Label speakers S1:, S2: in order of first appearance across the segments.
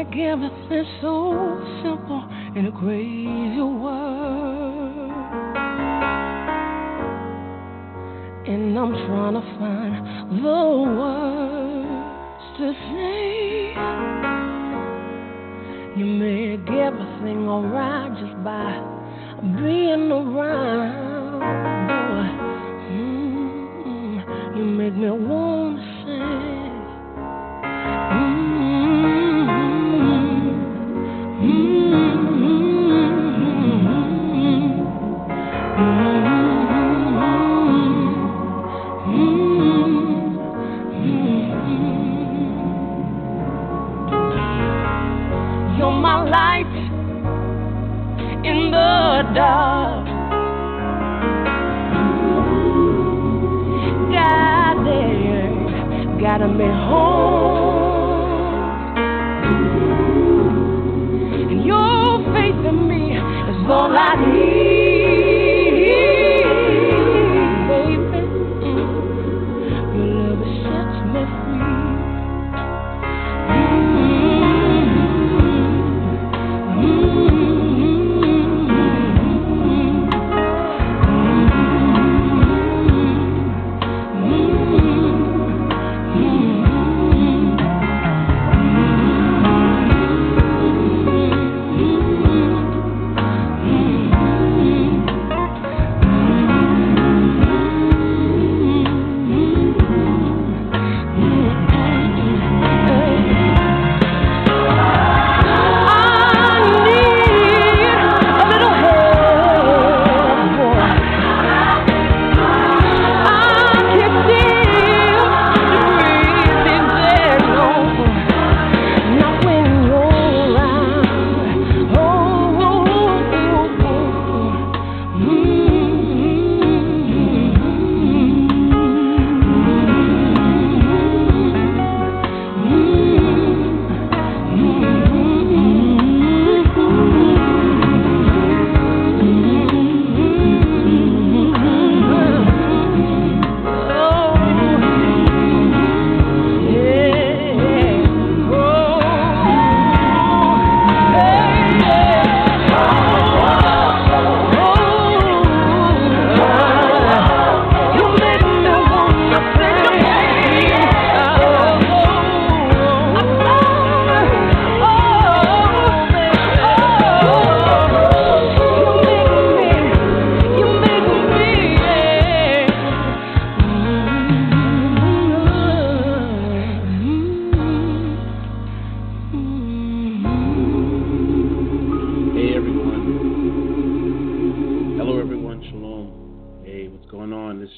S1: Make everything so simple in a crazy world. And I'm trying to find the words to say. You make everything alright just by being around.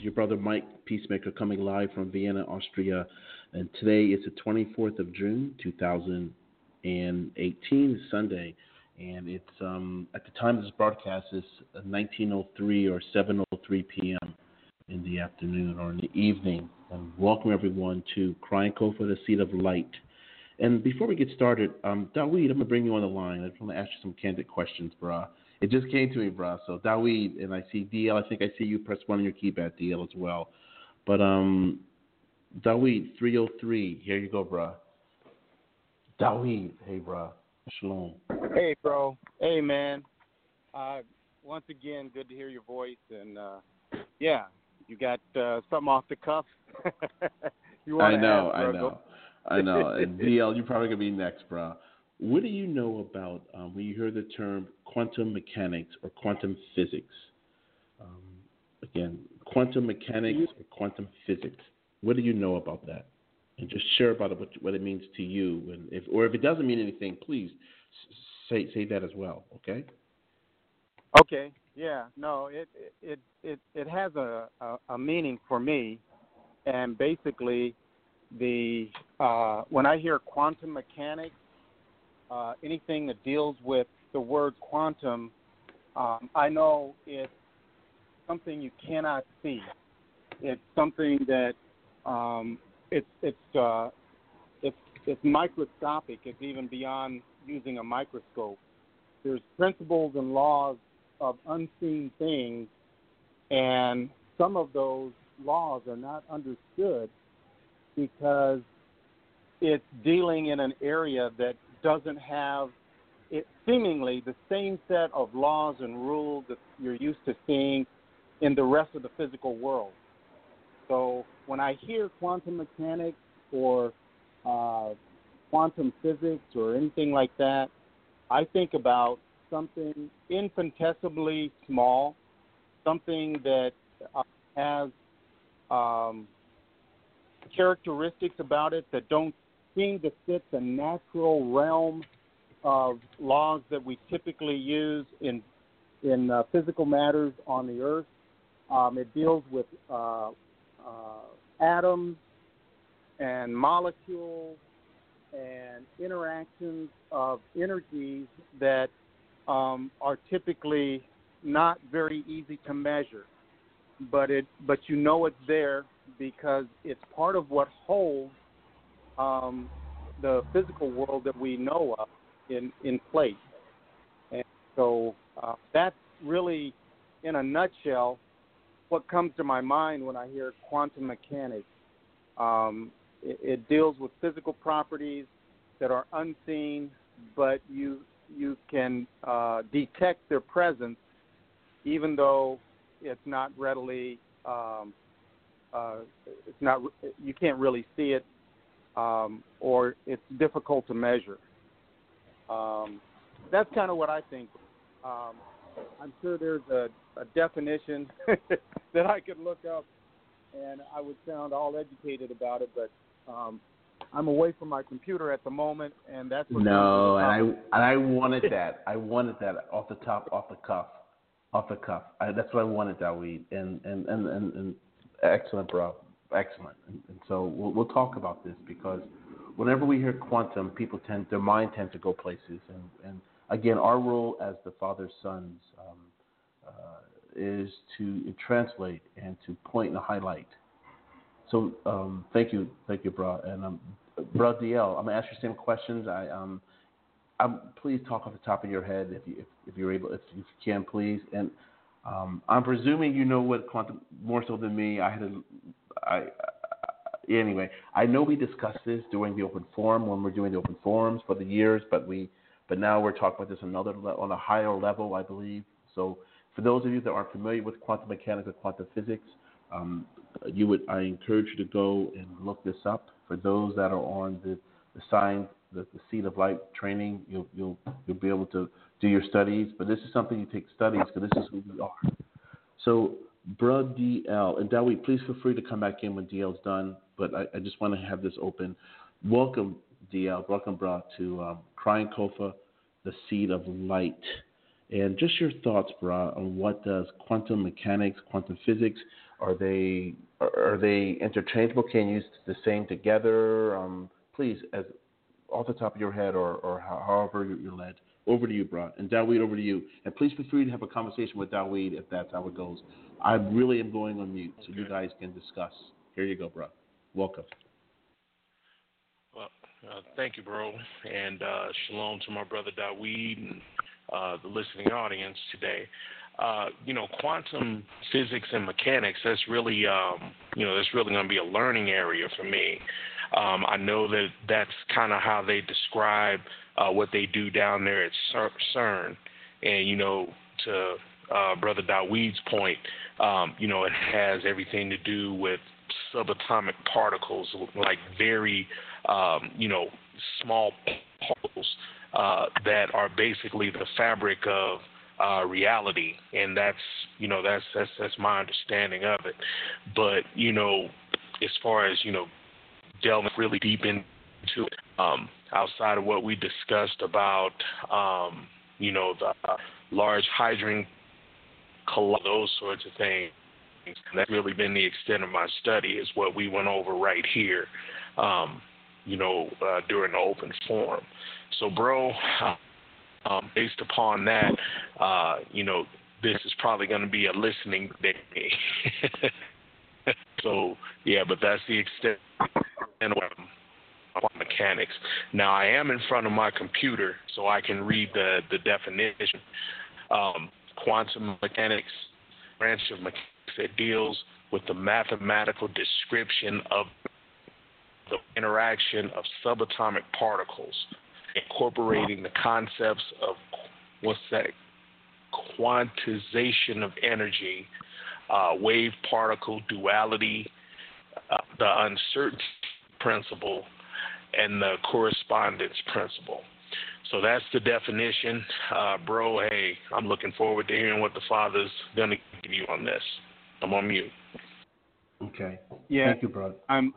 S1: Your
S2: brother Mike Peacemaker coming live from Vienna, Austria. And today is the 24th of June, 2018, Sunday. And it's um, at the time of this broadcast is 1903 or 7:03 p.m. in the afternoon or in the evening. And welcome everyone to Crying for the Seed of Light. And before we get started, um, Daweed, I'm gonna bring you on the line. I just want to ask you some candid questions, brah. It just came to me, brah. So Daweed, and I see DL. I think I see you press one on your keypad, DL, as well. But um, Daweed, 303. Here you go, brah. Daweed, hey, brah. Shalom.
S3: Hey, bro. Hey, man. Uh, once again, good to hear your voice. And uh, yeah, you got uh, something off the cuff. you
S2: I
S3: wanna
S2: know,
S3: ask,
S2: I
S3: bro?
S2: know, I know. And DL, you're probably gonna be next, brah. What do you know about um, when you hear the term quantum mechanics or quantum physics? Um, again, quantum mechanics or quantum physics. What do you know about that? And just share about it, what, what it means to you. And if, or if it doesn't mean anything, please say say that as well. Okay.
S3: Okay. Yeah. No. It it it it has a a, a meaning for me, and basically, the uh, when I hear quantum mechanics, uh, anything that deals with the word quantum, um, I know it's something you cannot see. It's something that um, it's it's uh, it's it's microscopic. It's even beyond using a microscope. There's principles and laws of unseen things, and some of those laws are not understood because it's dealing in an area that doesn't have it seemingly the same set of laws and rules that you're used to seeing in the rest of the physical world. So when I hear quantum mechanics or uh, quantum physics or anything like that, I think about something infinitesimally small, something that uh, has um, characteristics about it that don't seem to fit the natural realm of laws that we typically use in in uh, physical matters on the earth. Um, it deals with uh, uh, atoms and molecules and interactions of energies that um, are typically not very easy to measure, but it but you know it's there because it's part of what holds um, the physical world that we know of in in place. And so uh, that's really, in a nutshell, what comes to my mind when I hear quantum mechanics. Um, it, it deals with physical properties that are unseen, but you you can uh, detect their presence, even though it's not readily um, uh, it's not you can't really see it, um, or it's difficult to measure. Um, that's kind of what I think. Um, I'm sure there's a, a definition that I could look up, and I would sound all educated about it, but um, I'm away from my computer at the moment, and that's what
S2: no. And I and I wanted that. I wanted that off the top, off the cuff, off the cuff. I, that's what I wanted, Dawid. And and and and, and excellent, bro. Excellent. And, and so we'll we'll talk about this because whenever we hear quantum, people tend their mind tends to go places, and and again, our role as the father sons um, uh, is to translate and to point and highlight. So um, thank you, thank you, bro. And um, bro DL, I'm gonna ask you same questions. I um, I'm, please talk off the top of your head if you if, if you're able, if you can, please. And um, I'm presuming you know what quantum more so than me. I had a, I anyway, I know we discussed this during the open forum when we're doing the open forums for the years, but we, but now we're talking about this another on a higher level, I believe. So, for those of you that aren't familiar with quantum mechanics or quantum physics, um, you would I encourage you to go and look this up. For those that are on the the the, the seed of light training, you'll you'll you'll be able to do your studies. But this is something you take studies because this is who we are. So Bruh DL, and Dawid, please feel free to come back in when DL's done, but I, I just want to have this open. Welcome, DL, welcome, Bruh, to um, Crying COFAH, the Seed of Light. And just your thoughts, Bruh, on what does quantum mechanics, quantum physics, are they are, they interchangeable? Can you use the same together? Um, please, as off the top of your head or, or however you're led. Over to you, bro. And Dawid, over to you. And please feel free to have a conversation with Dawid if that's how it goes. I really am going on mute so okay. you guys can discuss. Here you go, bro. Welcome.
S4: Well, uh, thank you, bro. And uh, shalom to my brother Dawid and uh, the listening audience today. Uh, you know, quantum physics and mechanics, that's really, um, you know, that's really going to be a learning area for me. Um, I know that that's kind of how they describe uh, what they do down there at CERN. And, you know, to uh, Brother Dawid's point, um, you know, it has everything to do with subatomic particles, like very, um, you know, small particles uh, that are basically the fabric of uh, reality, and that's you know that's that's that's my understanding of it. But you know, as far as you know, delving really deep into it, um, outside of what we discussed about um, you know the uh, large hadron those sorts of things. That's really been the extent of my study is what we went over right here, um, you know, uh, during the open forum. So, bro, um, based upon that, uh, you know, this is probably going to be a listening day. so, yeah, but that's the extent of mechanics. Now, I am in front of my computer, so I can read the, the definition. Um, quantum mechanics branch of mechanics that deals with the mathematical description of the interaction of subatomic particles. Incorporating the concepts of what's that quantization of energy, uh, wave particle duality, uh, the uncertainty principle, and the correspondence principle. So that's the definition, uh, bro. Hey, I'm looking forward to hearing what the father's going to give you on this. I'm on mute.
S2: Okay.
S3: Yeah.
S2: Thank you, bro.
S3: I'm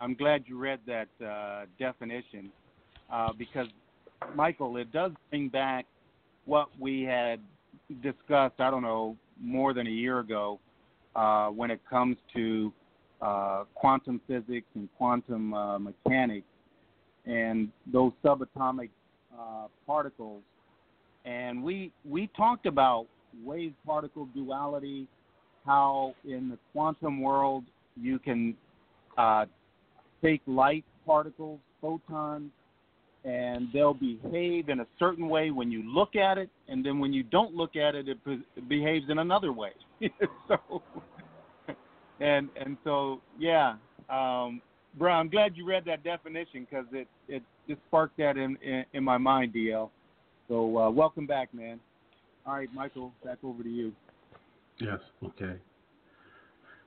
S3: I'm glad you read that uh, definition uh, because Michael, it does bring back what we had discussed. I don't know more than a year ago uh, when it comes to uh, quantum physics and quantum uh, mechanics and those subatomic uh, particles. And we we talked about wave particle duality, how in the quantum world you can uh, take light particles, photons, and they'll behave in a certain way when you look at it, and then when you don't look at it, it, it behaves in another way. so, and and so yeah, um, bro, I'm glad you read that definition because it it just sparked that in in, in my mind, DL. So uh, welcome back, man. All right, Michael, back over to you.
S2: Yes. Okay.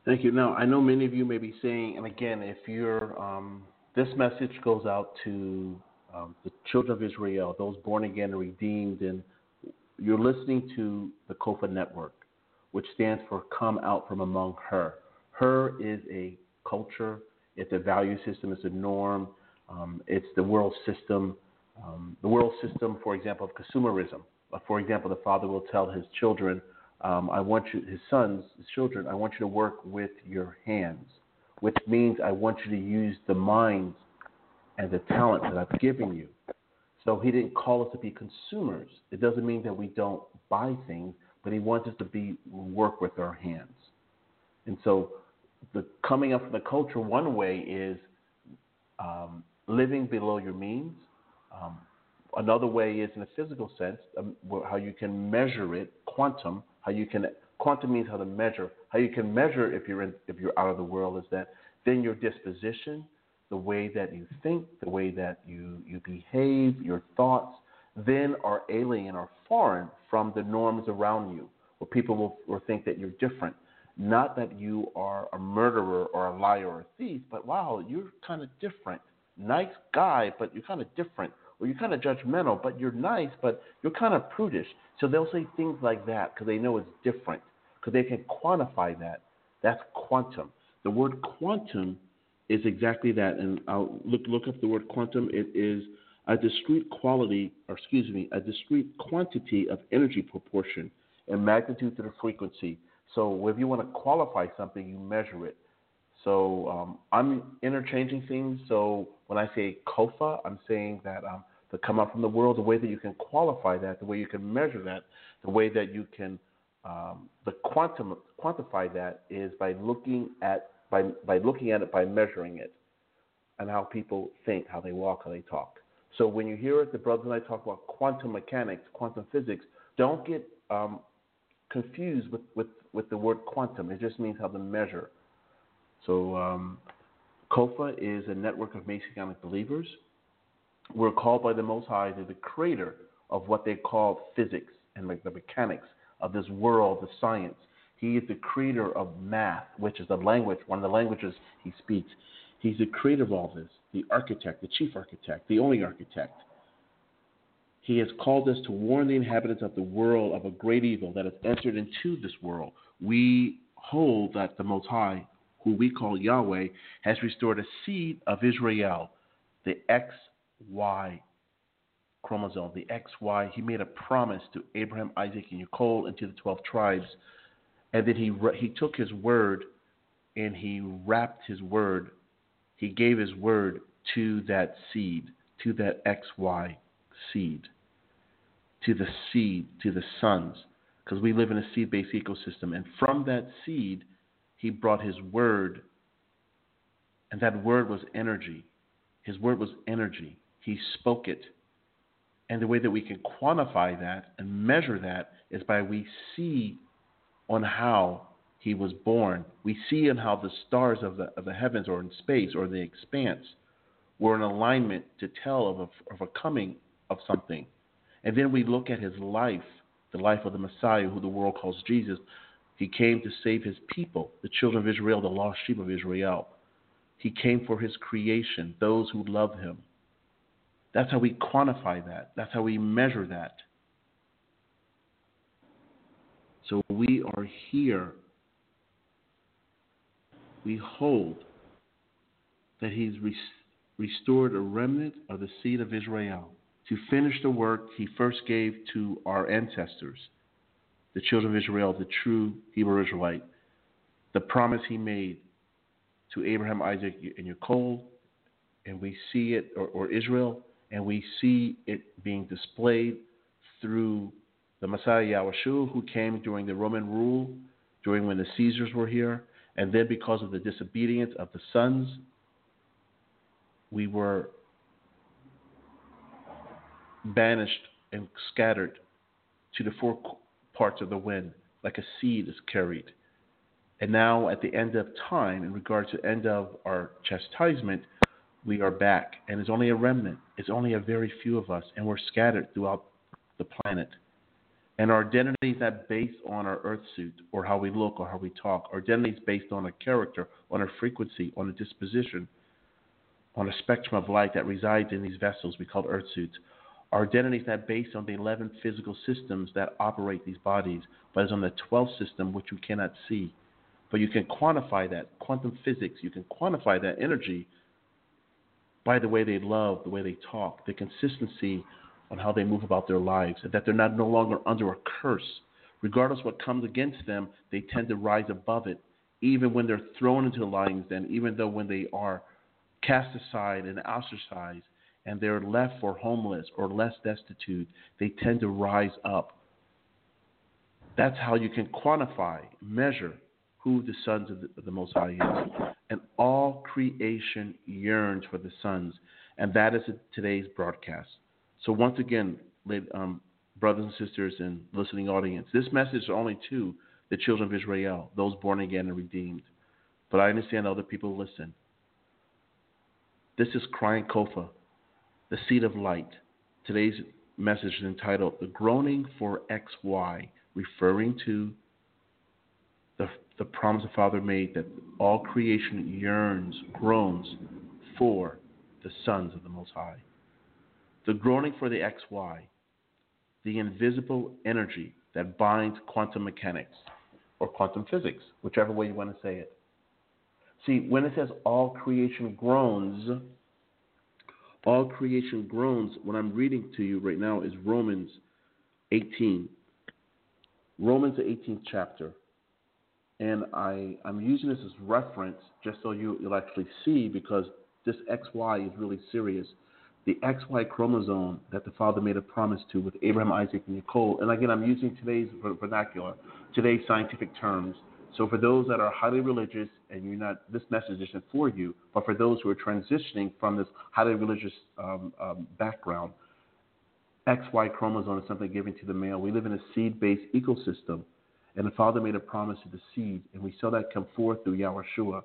S2: Thank you. Now, I know many of you may be saying, and again, if you're, um, this message goes out to um, the children of Israel, those born again and redeemed, and you're listening to the COFAH Network, which stands for Come Out from Among Her. Her is a culture, it's a value system, it's a norm, um, it's the world system. Um, the world system, for example, of consumerism. Uh, for example, the father will tell his children, um, I want you, his sons, his children, I want you to work with your hands, which means I want you to use the minds and the talent that I've given you. So he didn't call us to be consumers. It doesn't mean that we don't buy things, but he wants us to be work with our hands. And so the coming up from the culture one way is um, living below your means. Um, another way is in a physical sense, um, how you can measure it, quantum. How you can quantum means how to measure. How you can measure if you're in, if you're out of the world is that then your disposition, the way that you think, the way that you you behave, your thoughts, then are alien or foreign from the norms around you, where people will, will think that you're different. Not that you are a murderer or a liar or a thief, but wow, you're kind of different nice guy, but you're kind of different, or you're kind of judgmental, but you're nice, but you're kind of prudish. So they'll say things like that because they know it's different, because they can quantify that. That's quantum. The word quantum is exactly that, and I'll look look up the word quantum. It is a discrete quality, or excuse me, a discrete quantity of energy proportion and magnitude to the frequency. So if you want to qualify something, you measure it. So um, I'm interchanging things. So when I say COFAH, I'm saying that um, to come up from the world, the way that you can qualify that, the way you can measure that, the way that you can um, the quantum quantify that is by looking at by by looking at it by measuring it, and how people think, how they walk, how they talk. So when you hear it, the brothers and I talk about quantum mechanics, quantum physics, don't get um, confused with, with, with the word quantum. It just means how to measure. So um, COFAH is a network of Messianic believers. We're called by the Most High to the creator of what they call physics and like the mechanics of this world, the science. He is the creator of math, which is the language, one of the languages he speaks. He's the creator of all this, the architect, the chief architect, the only architect. He has called us to warn the inhabitants of the world of a great evil that has entered into this world. We hold that the Most High who we call Yahweh, has restored a seed of Israel, the XY chromosome, the XY. He made a promise to Abraham, Isaac, and Yaakov, and to the 12 tribes. And then he, he took his word and he wrapped his word, he gave his word to that seed, to that XY seed, to the seed, to the sons, because we live in a seed based ecosystem. And from that seed, he brought his word, and that word was energy. His word was energy. He spoke it. And the way that we can quantify that and measure that is by we see on how he was born. We see in how the stars of the, of the heavens or in space or the expanse We're in alignment to tell of a, of a coming of something. And then we look at his life, the life of the Messiah, who the world calls Jesus. He came to save his people, the children of Israel, the lost sheep of Israel. He came for his creation, those who love him. That's how we quantify that. That's how we measure that. So we are here. We hold that He's restored a remnant of the seed of Israel to finish the work He first gave to our ancestors, the children of Israel, the true Hebrew Israelite, the promise He made to Abraham, Isaac, and Yaakov, and we see it, or, or Israel, and we see it being displayed through the Messiah Yahshua, who came during the Roman rule, during when the Caesars were here, and then because of the disobedience of the sons, we were banished and scattered to the four parts of the wind, like a seed is carried. And now, at the end of time, in regard to end of our chastisement, we are back, and it's only a remnant. It's only a very few of us, and we're scattered throughout the planet. And our identity is not based on our earth suit or how we look or how we talk. Our identity is based on a character, on a frequency, on a disposition, on a spectrum of light that resides in these vessels we call earth suits. Our identity is not based on the 11 physical systems that operate these bodies, but is on the 12th system which we cannot see. But you can quantify that, quantum physics, you can quantify that energy by the way they love, the way they talk, the consistency on how they move about their lives, and that they're not no longer under a curse. Regardless what comes against them, they tend to rise above it, even when they're thrown into the lion's den, even though when they are cast aside and ostracized and they're left for homeless or less destitute, they tend to rise up. That's how you can quantify, measure who the sons of the, of the Most High is. And all creation yearns for the sons, and that is today's broadcast. So once again, um, brothers and sisters and listening audience, this message is only to the children of Israel, those born again and redeemed. But I understand other people listen. This is Crying COFAH, the seed of light. Today's message is entitled The Groaning for XY, referring to the, the promise the Father made that all creation yearns, groans for the sons of the Most High. The groaning for the XY, the invisible energy that binds quantum mechanics or quantum physics, whichever way you want to say it. See, when it says all creation groans, all creation groans, what I'm reading to you right now is Romans 18. Romans, the 18th chapter. And I, I'm using this as reference just so you, you'll actually see because this XY is really serious the XY chromosome that the Father made a promise to with Abraham, Isaac, and Nicole. And again, I'm using today's vernacular, today's scientific terms. So for those that are highly religious, and you're not, this message isn't for you, but for those who are transitioning from this highly religious um, um, background, XY chromosome is something given to the male. We live in a seed-based ecosystem, and the Father made a promise to the seed, and we saw that come forth through Yahushua.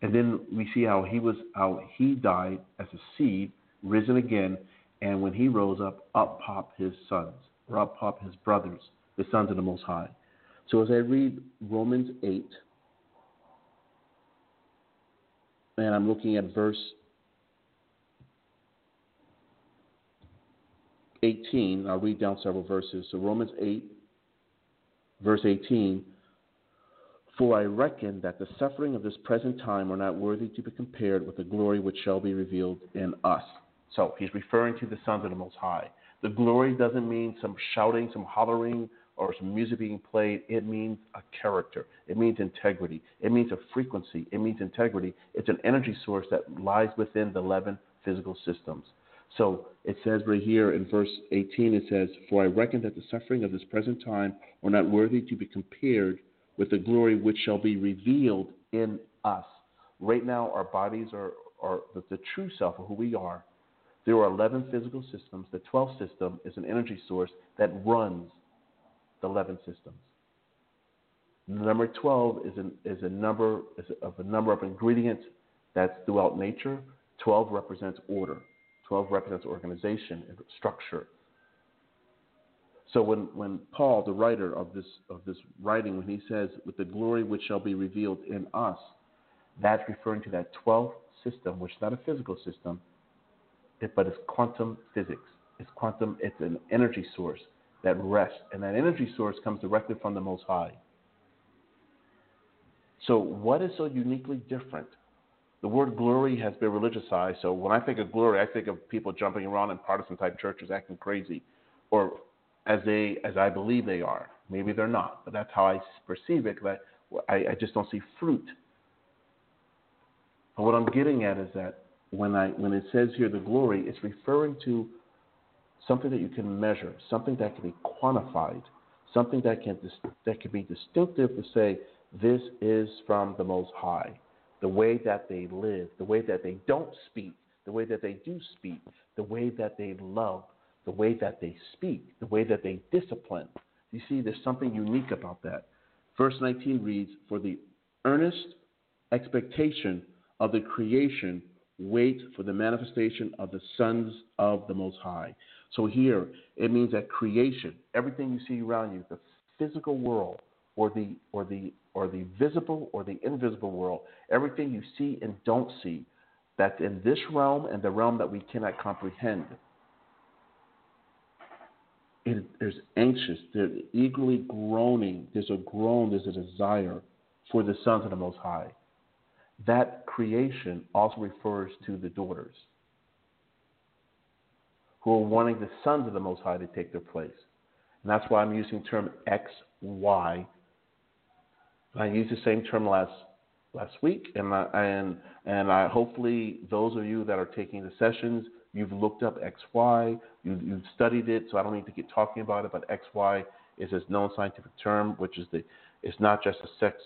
S2: And then we see how he was, how he died as a seed, risen again, and when he rose up, up popped his sons, or up popped his brothers, the sons of the Most High. So as I read Romans 8, and I'm looking at verse 18, I'll read down several verses. So Romans 8, verse 18. For I reckon that the suffering of this present time are not worthy to be compared with the glory which shall be revealed in us. So he's referring to the sons of the Most High. The glory doesn't mean some shouting, some hollering, or some music being played. It means a character. It means integrity. It means a frequency. It means integrity. It's an energy source that lies within the 11 physical systems. So it says right here in verse 18, it says, For I reckon that the suffering of this present time are not worthy to be compared with the glory which shall be revealed in us. Right now, our bodies are, are the, the true self of who we are there are 11 physical systems. The 12th system is an energy source that runs the 11 systems. Number 12 is, an, is a number is of a number of ingredients that's throughout nature 12 represents order. 12 represents organization and structure. So when, when Paul, the writer of this of this writing, when he says, "With the glory which shall be revealed in us," that's referring to that 12th system, which is not a physical system, but it's quantum physics. It's quantum. It's an energy source that rests, and that energy source comes directly from the Most High. So, what is so uniquely different? The word glory has been religiousized. So, when I think of glory, I think of people jumping around in Protestant type churches acting crazy, or as they as I believe they are. Maybe they're not, but that's how I perceive it. Because I, I just don't see fruit. But what I'm getting at is that when I when it says here the glory, it's referring to something that you can measure, something that can be quantified, something that can that can be distinctive to say this is from the Most High. The way that they live, the way that they don't speak, the way that they do speak, the way that they love, the way that they speak, the way that they discipline. You see, there's something unique about that. Verse 19 reads, For the earnest expectation of the creation wait for the manifestation of the sons of the Most High. So here, it means that creation, everything you see around you, the physical world, or the or the or the visible or the invisible world, everything you see and don't see, that's in this realm and the realm that we cannot comprehend. It, there's anxious, they're eagerly groaning. There's a groan, there's a desire for the sons of the Most High. That creation also refers to the daughters who are wanting the sons of the Most High to take their place. And that's why I'm using the term X, Y. I used the same term last last week, and I, and and I hopefully those of you that are taking the sessions, you've looked up X, Y, you, you've studied it, so I don't need to get talking about it. But X, Y is this known scientific term, which is the it's not just a sex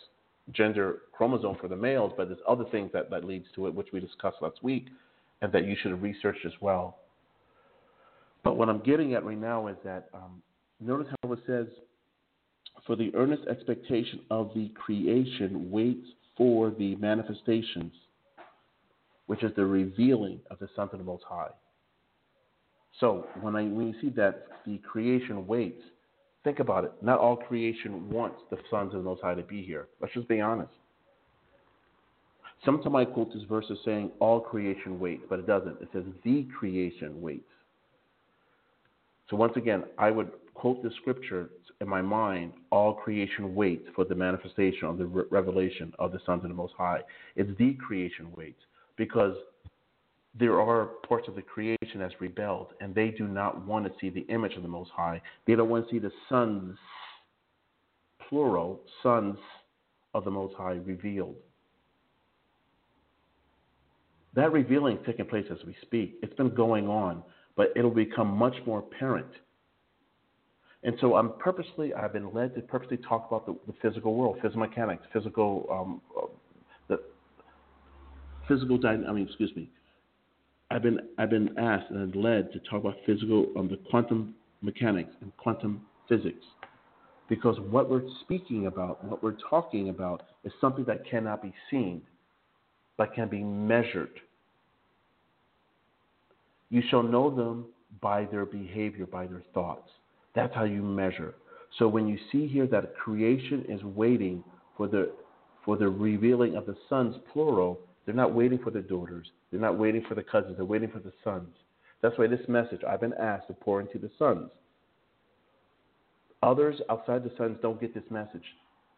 S2: gender chromosome for the males, but there's other things that, that leads to it, which we discussed last week, and that you should have researched as well. But what I'm getting at right now is that um, notice how it says, For the earnest expectation of the creation waits for the manifestations, which is the revealing of the Son of the Most High. So when, I, when you see that the creation waits, think about it. Not all creation wants the sons of the Most High to be here. Let's just be honest. Sometimes I quote this verse as saying all creation waits, but it doesn't. It says the creation waits. So once again, I would quote the scripture in my mind, all creation waits for the manifestation of the re- revelation of the sons of the Most High. It's the creation waits because there are parts of the creation that's rebelled and they do not want to see the image of the Most High. They don't want to see the sons, plural, sons of the Most High revealed. That revealing taking place as we speak. It's been going on but it'll become much more apparent. And so I'm purposely, I've been led to purposely talk about the, the physical world, physical mechanics, physical, um, uh, the physical, I mean, excuse me. I've been, I've been asked and led to talk about physical, um, the quantum mechanics and quantum physics. Because what we're speaking about, what we're talking about, is something that cannot be seen, but can be measured. You shall know them by their behavior, by their thoughts. That's how you measure. So when you see here that creation is waiting for the for the revealing of the sons, plural, they're not waiting for the daughters. They're not waiting for the cousins. They're waiting for the sons. That's why this message I've been asked to pour into the sons. Others outside the sons don't get this message.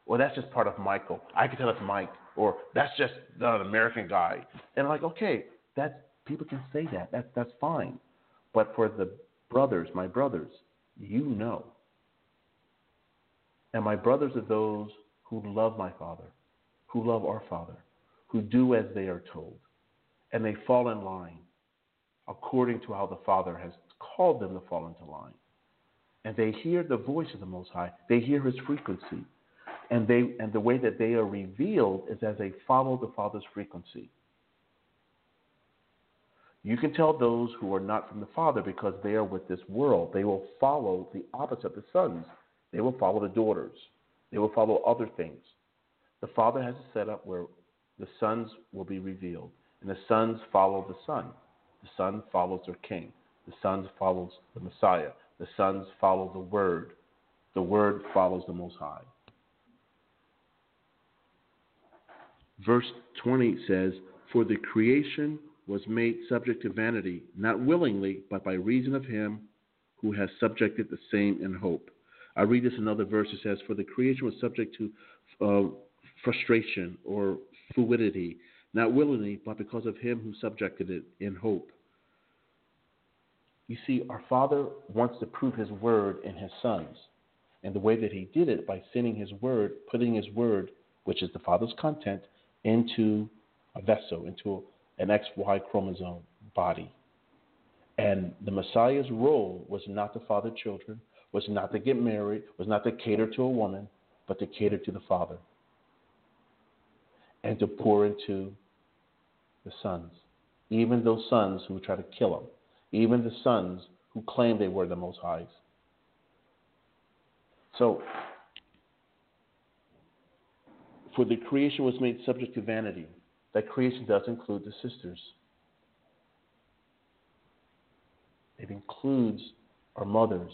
S2: Well, that's just part of Michael. I can tell it's Mike, or that's just an American guy. And I'm like, okay, that's People can say that. That that's fine. But for the brothers, my brothers, you know. And my brothers are those who love my Father, who love our Father, who do as they are told, and they fall in line according to how the Father has called them to fall into line. And they hear the voice of the Most High, they hear His frequency. And, they, and the way that they are revealed is as they follow the Father's frequency. You can tell those who are not from the Father because they are with this world. They will follow the opposite, of the sons. They will follow the daughters. They will follow other things. The Father has a setup where the sons will be revealed. And the sons follow the Son. The Son follows their King. The Son follows the Messiah. The sons follow the Word. The Word follows the Most High. Verse 20 says, For the creation was made subject to vanity, not willingly, but by reason of him who has subjected the same in hope. I read this in another verse. It says, For the creation was subject to uh, frustration or fluidity, not willingly, but because of him who subjected it in hope. You see, our Father wants to prove his word in his sons. And the way that he did it by sending his word, putting his word, which is the Father's content, into a vessel, into an XY chromosome body. And the Messiah's role was not to father children, was not to get married, was not to cater to a woman, but to cater to the Father and to pour into the sons, even those sons who try to kill him, even the sons who claim they were the Most Highs. So, for the creation was made subject to vanity. That creation does include the sisters. It includes our mothers,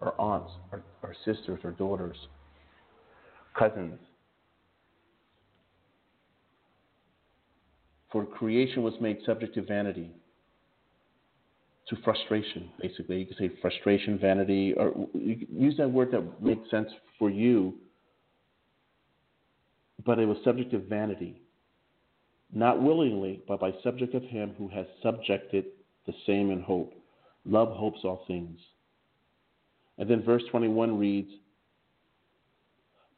S2: our aunts, our, our sisters, our daughters, cousins. For creation was made subject to vanity, to frustration, basically. You could say frustration, vanity, or use that word that makes sense for you, but it was subject to vanity, not willingly, but by subject of him who has subjected the same in hope. Love hopes all things. And then verse 21 reads,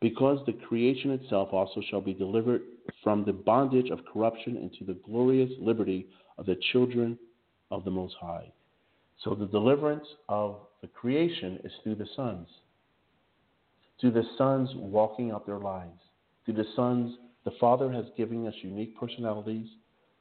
S2: Because the creation itself also shall be delivered from the bondage of corruption into the glorious liberty of the children of the Most High. So the deliverance of the creation is through the sons, through the sons walking out their lives, through the sons. The Father has given us unique personalities,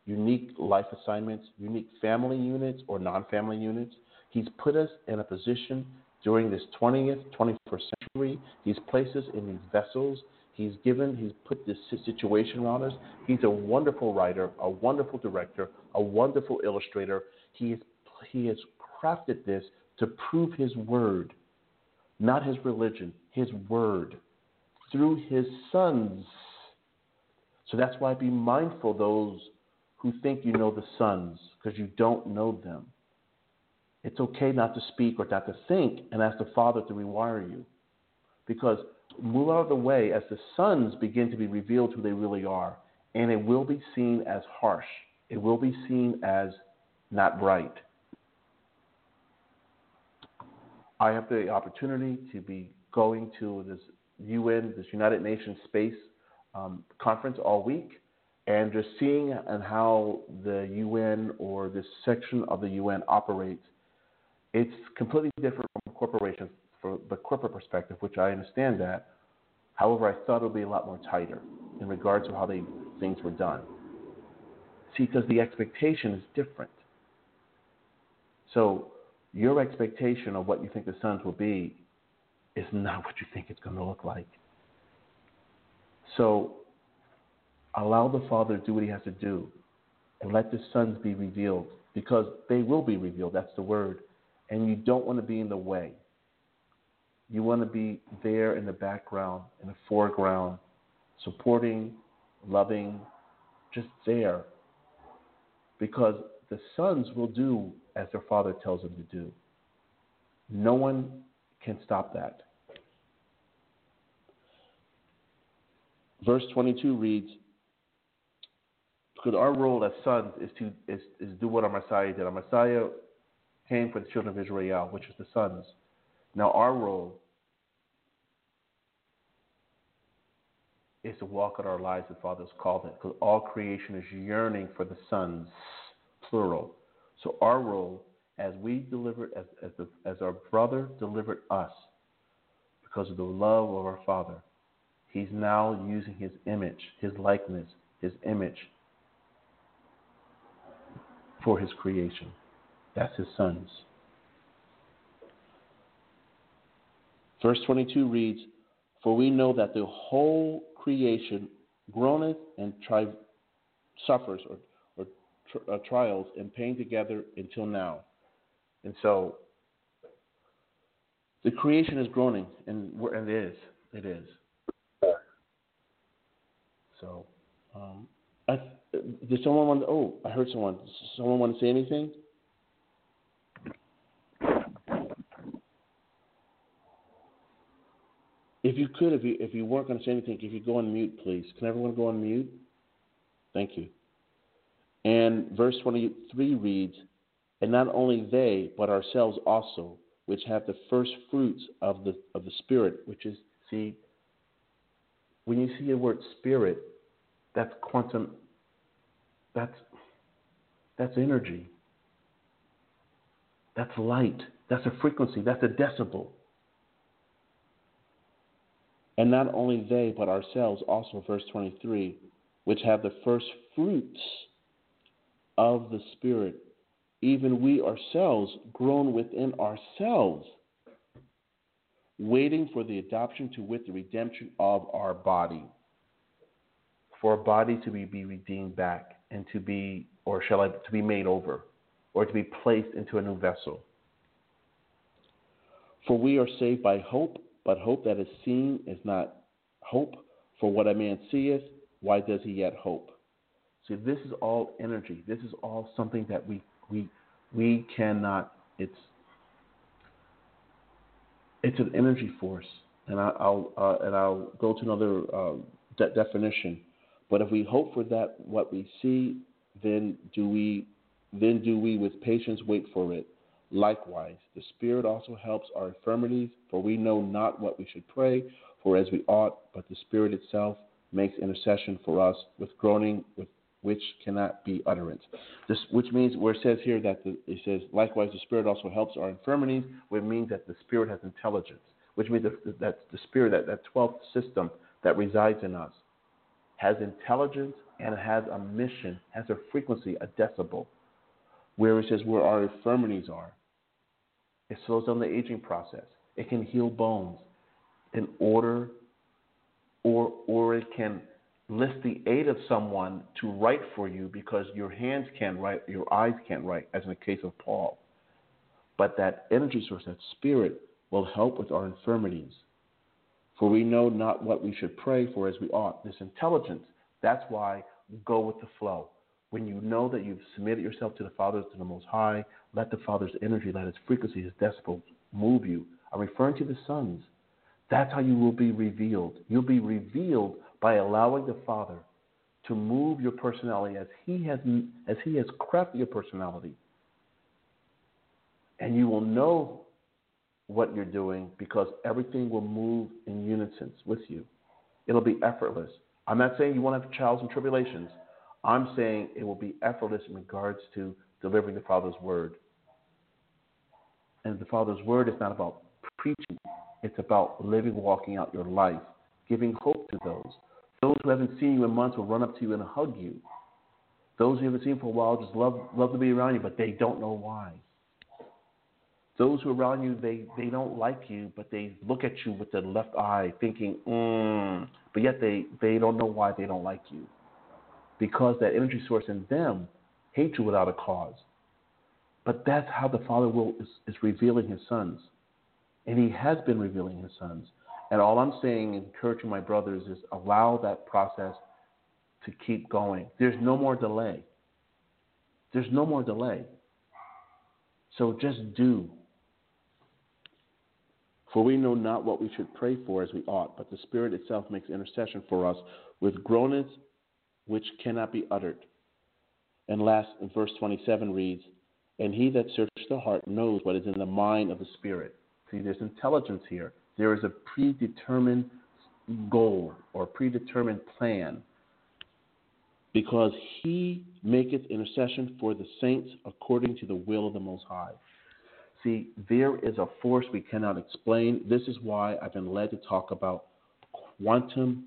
S2: unique life assignments, unique family units or non family units. He's put us in a position during this 20th, 21st century. He's placed us in these vessels. He's given, he's put this situation around us. He's a wonderful writer, a wonderful director, a wonderful illustrator. He, he has crafted this to prove his word, not his religion, his word, through his sons. So that's why be mindful those who think you know the sons because you don't know them. It's okay not to speak or not to think and ask the Father to rewire you. Because move out of the way as the sons begin to be revealed who they really are. And it will be seen as harsh, it will be seen as not right. I have the opportunity to be going to this UN, this United Nations Space um, Conference all week and just seeing and how the UN or this section of the UN operates, it's completely different from corporations the corporate perspective, which I understand that. However, I thought it would be a lot more tighter in regards to how they things were done. See, because the expectation is different. So your expectation of what you think the sons will be is not what you think it's going to look like. So allow the Father to do what He has to do and let the sons be revealed because they will be revealed. That's the word. And you don't want to be in the way. You want to be there in the background, in the foreground, supporting, loving, just there. Because the sons will do as their father tells them to do. No one can stop that. Verse 22 reads, because our role as sons is to is, is do what our Messiah did. Our Messiah came for the children of Israel, which is the sons. Now our role is to walk out our lives as Father's called it, because all creation is yearning for the sons, plural. So our role, as we delivered, as as, the, as our brother delivered us, because of the love of our Father, he's now using his image, his likeness, his image for his creation. That's his sons. Verse 22 reads, For we know that the whole creation groaneth and suffers or, or uh, trials and pain together until now. And so the creation is groaning, and, and it is. It is. So, um, I, did someone want? To, oh, I heard someone. Someone want to say anything? If you could, if you if you weren't going to say anything, if you go on mute, please. Can everyone go on mute? Thank you. And verse 23 reads, And not only they, but ourselves also, which have the first fruits of the of the Spirit, which is see, when you see the word spirit, that's quantum that's that's energy. That's light. That's a frequency. That's a decibel. And not only they, but ourselves also, verse 23, which have the first fruits of the Spirit, even we ourselves groan within ourselves, waiting for the adoption to wit the redemption of our body. For a body to be, be redeemed back and to be, or shall I, to be made over, or to be placed into a new vessel. For we are saved by hope, but hope that is seen is not hope. For what a man seeth, why does he yet hope? See, this is all energy. This is all something that we we we cannot. It's it's an energy force, and I, will uh, and I'll go to another uh, de- definition. But if we hope for that, what we see, then do we then do we with patience wait for it? Likewise, the Spirit also helps our infirmities, for we know not what we should pray for as we ought, but the Spirit itself makes intercession for us with groaning with which cannot be utterance. This, which means where it says here that the, it says likewise the Spirit also helps our infirmities, which means that the Spirit has intelligence, which means that, that the Spirit, that, that 12th system that resides in us, has intelligence and has a mission, has a frequency, a decibel, where it says where our infirmities are. It slows down the aging process. It can heal bones in order, or or it can list the aid of someone to write for you because your hands can't write, your eyes can't write, as in the case of Paul. But that energy source, that spirit, will help with our infirmities. For we know not what we should pray for as we ought. This intelligence, that's why go with the flow. When you know that you've submitted yourself to the Father, to the Most High, let the Father's energy, let His frequency, His decibels move you. I'm referring to the sons. That's how you will be revealed. You'll be revealed by allowing the Father to move your personality as He has as He has crafted your personality. And you will know what you're doing because everything will move in unison with you. It'll be effortless. I'm not saying you won't have trials and tribulations. I'm saying it will be effortless in regards to delivering the Father's word. And the Father's word is not about preaching, it's about living, walking out your life, giving hope to those. Those who haven't seen you in months will run up to you and hug you. Those who haven't seen you for a while just love, love to be around you, but they don't know why. Those who are around you, they, they don't like you, but they look at you with the left eye thinking, mm, but yet they, they don't know why they don't like you. Because that energy source in them hates you without a cause. But that's how the Father will is, is revealing his sons. And he has been revealing his sons. And all I'm saying, encouraging my brothers, is allow that process to keep going. There's no more delay. There's no more delay. So just do. For we know not what we should pray for as we ought, but the Spirit itself makes intercession for us with groanings which cannot be uttered. And last, in verse 27 reads, And he that searches the heart knows what is in the mind of the Spirit. See, there's intelligence here. There is a predetermined goal or predetermined plan because he maketh intercession for the saints according to the will of the Most High. See, there is a force we cannot explain. This is why I've been led to talk about quantum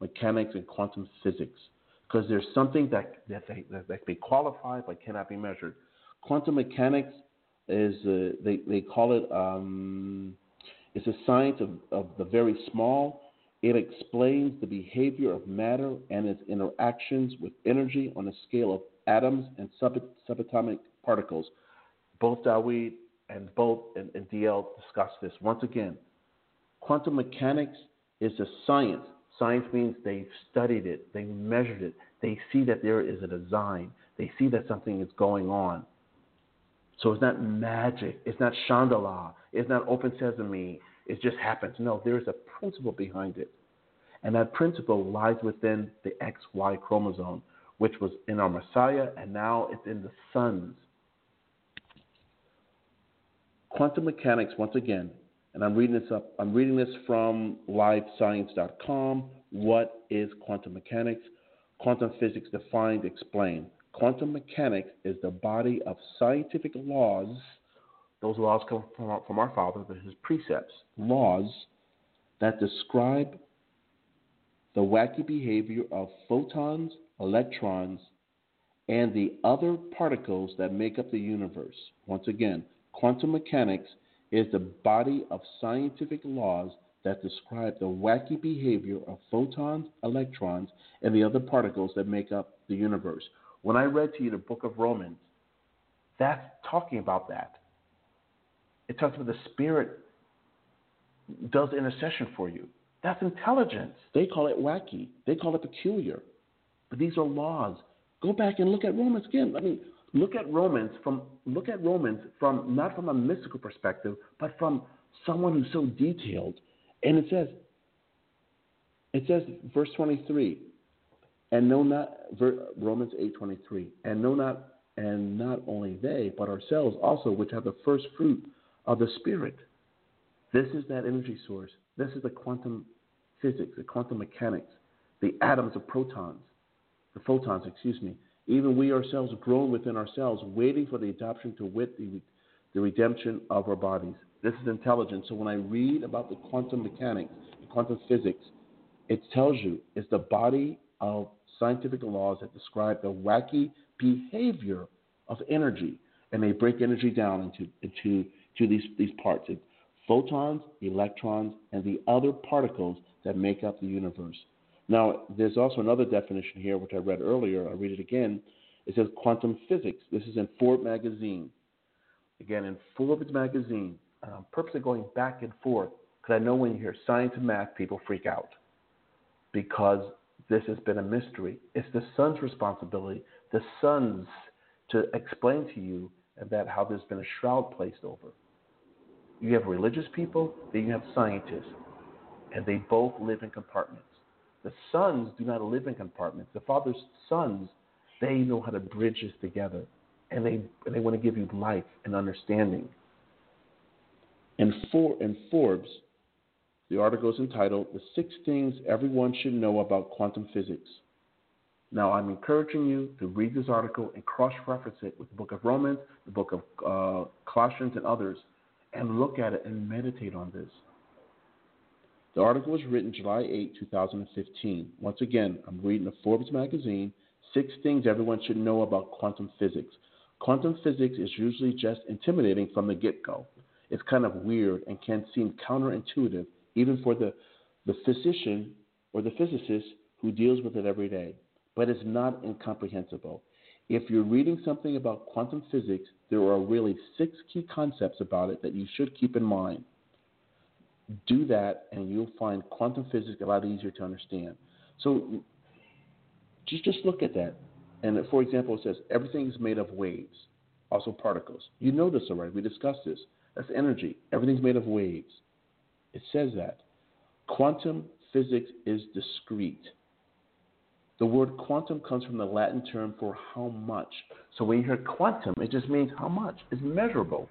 S2: mechanics and quantum physics, because there's something that that, they, that, that can be qualified but cannot be measured. Quantum mechanics is uh, they they call it um, it's a science of, of the very small It explains the behavior of matter and its interactions with energy on a scale of atoms and sub- subatomic particles. Both Dawid and both and, and DL discuss this. Once again, quantum mechanics is a science. Science means they've studied it, they measured it, they see that there is a design, they see that something is going on. So it's not magic, it's not Chandala, it's not open sesame, it just happens. No, there is a principle behind it. And that principle lies within the XY chromosome, which was in our Messiah, and now it's in the sons. Quantum mechanics, once again, and I'm reading this up. I'm reading this from livescience.com. What is quantum mechanics? Quantum physics defined, explained. Quantum mechanics is the body of scientific laws. Those laws come from our, from our Father, but his precepts, laws that describe the wacky behavior of photons, electrons, and the other particles that make up the universe. Once again, quantum mechanics is the body of scientific laws that describe the wacky behavior of photons, electrons, and the other particles that make up the universe. When I read to you the book of Romans, that's talking about that. It talks about the Spirit does intercession for you. That's intelligence. They call it wacky. They call it peculiar. But these are laws. Go back and look at Romans again. I mean, look at Romans from look at Romans from not from a mystical perspective, but from someone who's so detailed. And it says, it says, verse 23, and no not Romans 8:23, and no not and not only they, but ourselves also, which have the first fruit of the Spirit. This is that energy source. This is the quantum physics, the quantum mechanics, the atoms of protons, the photons, excuse me. Even we ourselves groan within ourselves, waiting for the adoption to wit the, the redemption of our bodies. This is intelligence. So when I read about the quantum mechanics, the quantum physics, it tells you it's the body of scientific laws that describe the wacky behavior of energy. And they break energy down into, into to these, these parts. Photons, electrons, and the other particles that make up the universe. Now, there's also another definition here, which I read earlier. I'll read it again. It says quantum physics. This is in Forbes magazine. Again, in Forbes magazine, I'm purposely going back and forth because I know when you hear science and math, people freak out because this has been a mystery. It's the sons' responsibility, the sons', to explain to you that how there's been a shroud placed over. You have religious people, then you have scientists, and they both live in compartments. The sons do not live in compartments. The father's sons, they know how to bridge this together, and they and they want to give you life and understanding. And for in Forbes, the article is entitled "The Six Things Everyone Should Know About Quantum Physics." Now, I'm encouraging you to read this article and cross-reference it with the Book of Romans, the Book of uh, Colossians, and others, and look at it and meditate on this. The article was written July 8, 2015. Once again, I'm reading the Forbes magazine Six Things Everyone Should Know About Quantum Physics. Quantum physics is usually just intimidating from the get go. It's kind of weird and can seem counterintuitive even for the, the physician or the physicist who deals with it every day. But it's not incomprehensible. If you're reading something about quantum physics, there are really six key concepts about it that you should keep in mind do that and you'll find quantum physics a lot easier to understand. So just just look at that. And for example, it says everything is made of waves, also particles. You know this already. We discussed this. That's energy. Everything's made of waves. It says that. Quantum physics is discrete. The word quantum comes from the Latin term for how much. So when you hear quantum, it just means how much. It's measurable.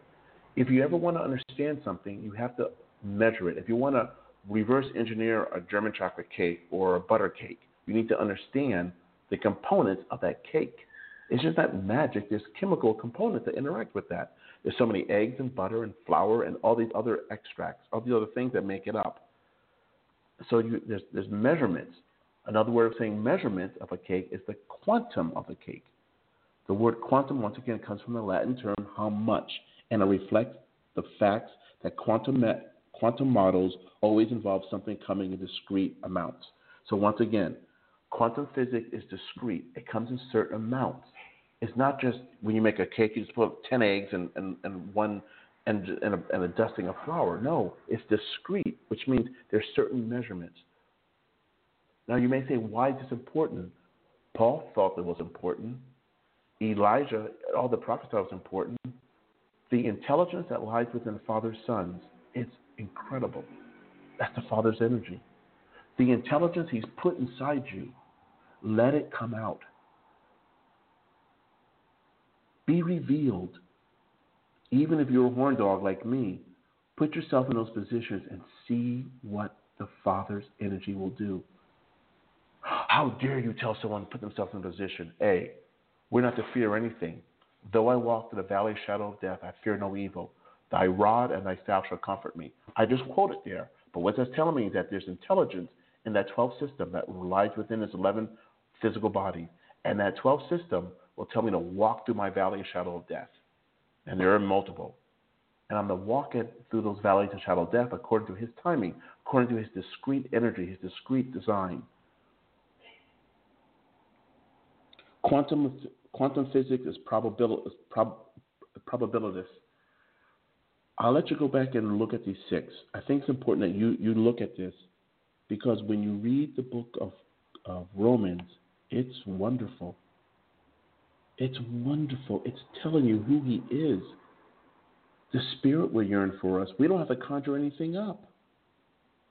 S2: If you ever want to understand something, you have to measure it. If you want to reverse engineer a German chocolate cake or a butter cake, you need to understand the components of that cake. It's just not magic. There's chemical components that interact with that. There's so many eggs and butter and flour and all these other extracts, all these other things that make it up. So you, there's, there's measurements. Another word of saying measurements of a cake is the quantum of the cake. The word quantum, once again, comes from the Latin term how much, and it reflects the facts that quantum quantum models always involve something coming in discrete amounts. So once again, quantum physics is discrete. It comes in certain amounts. It's not just when you make a cake, you just put 10 eggs and, and, and one and, and, a, and a dusting of flour. No, it's discrete, which means there's certain measurements. Now you may say, why is this important? Paul thought it was important. Elijah, all the prophets thought it was important. The intelligence that lies within the Father's sons, it's incredible. That's the Father's energy. The intelligence He's put inside you, let it come out. Be revealed. Even if you're a horn dog like me, put yourself in those positions and see what the Father's energy will do. How dare you tell someone to put themselves in a position? A, we're not to fear anything. Though I walk through the valley of shadow of death, I fear no evil. Thy rod and thy staff shall comfort me. I just quoted there. But what that's telling me is that there's intelligence in that 12 system that lies within this 11 physical body. And that 12 system will tell me to walk through my valley of shadow of death. And there are multiple. And I'm gonna walk it through those valleys of shadow of death according to his timing, according to his discrete energy, his discrete design. Quantum, quantum physics is, probabil, prob. I'll let you go back and look at these six. I think it's important that you, you look at this because when you read the book of, of Romans, it's wonderful. It's wonderful. It's telling you who He is. The Spirit will yearn for us. We don't have to conjure anything up.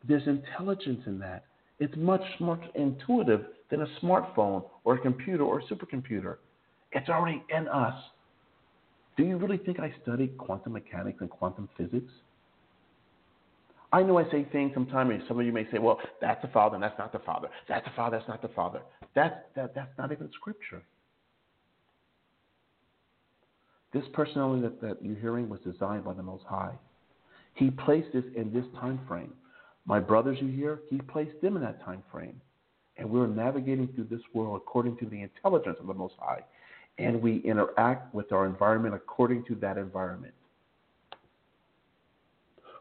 S2: There's intelligence in that. It's much more intuitive than a smartphone or a computer or a supercomputer. It's already in us. Do you really think I studied quantum mechanics and quantum physics? I know I say things sometimes, some of you may say, well, that's the Father and that's not the Father. That's the Father, that's not the Father. That's, that, that's not even Scripture. This personality that, that you're hearing was designed by the Most High. He placed this in this time frame. My brothers you hear, He placed them in that time frame. And we're navigating through this world according to the intelligence of the Most High. And we interact with our environment according to that environment.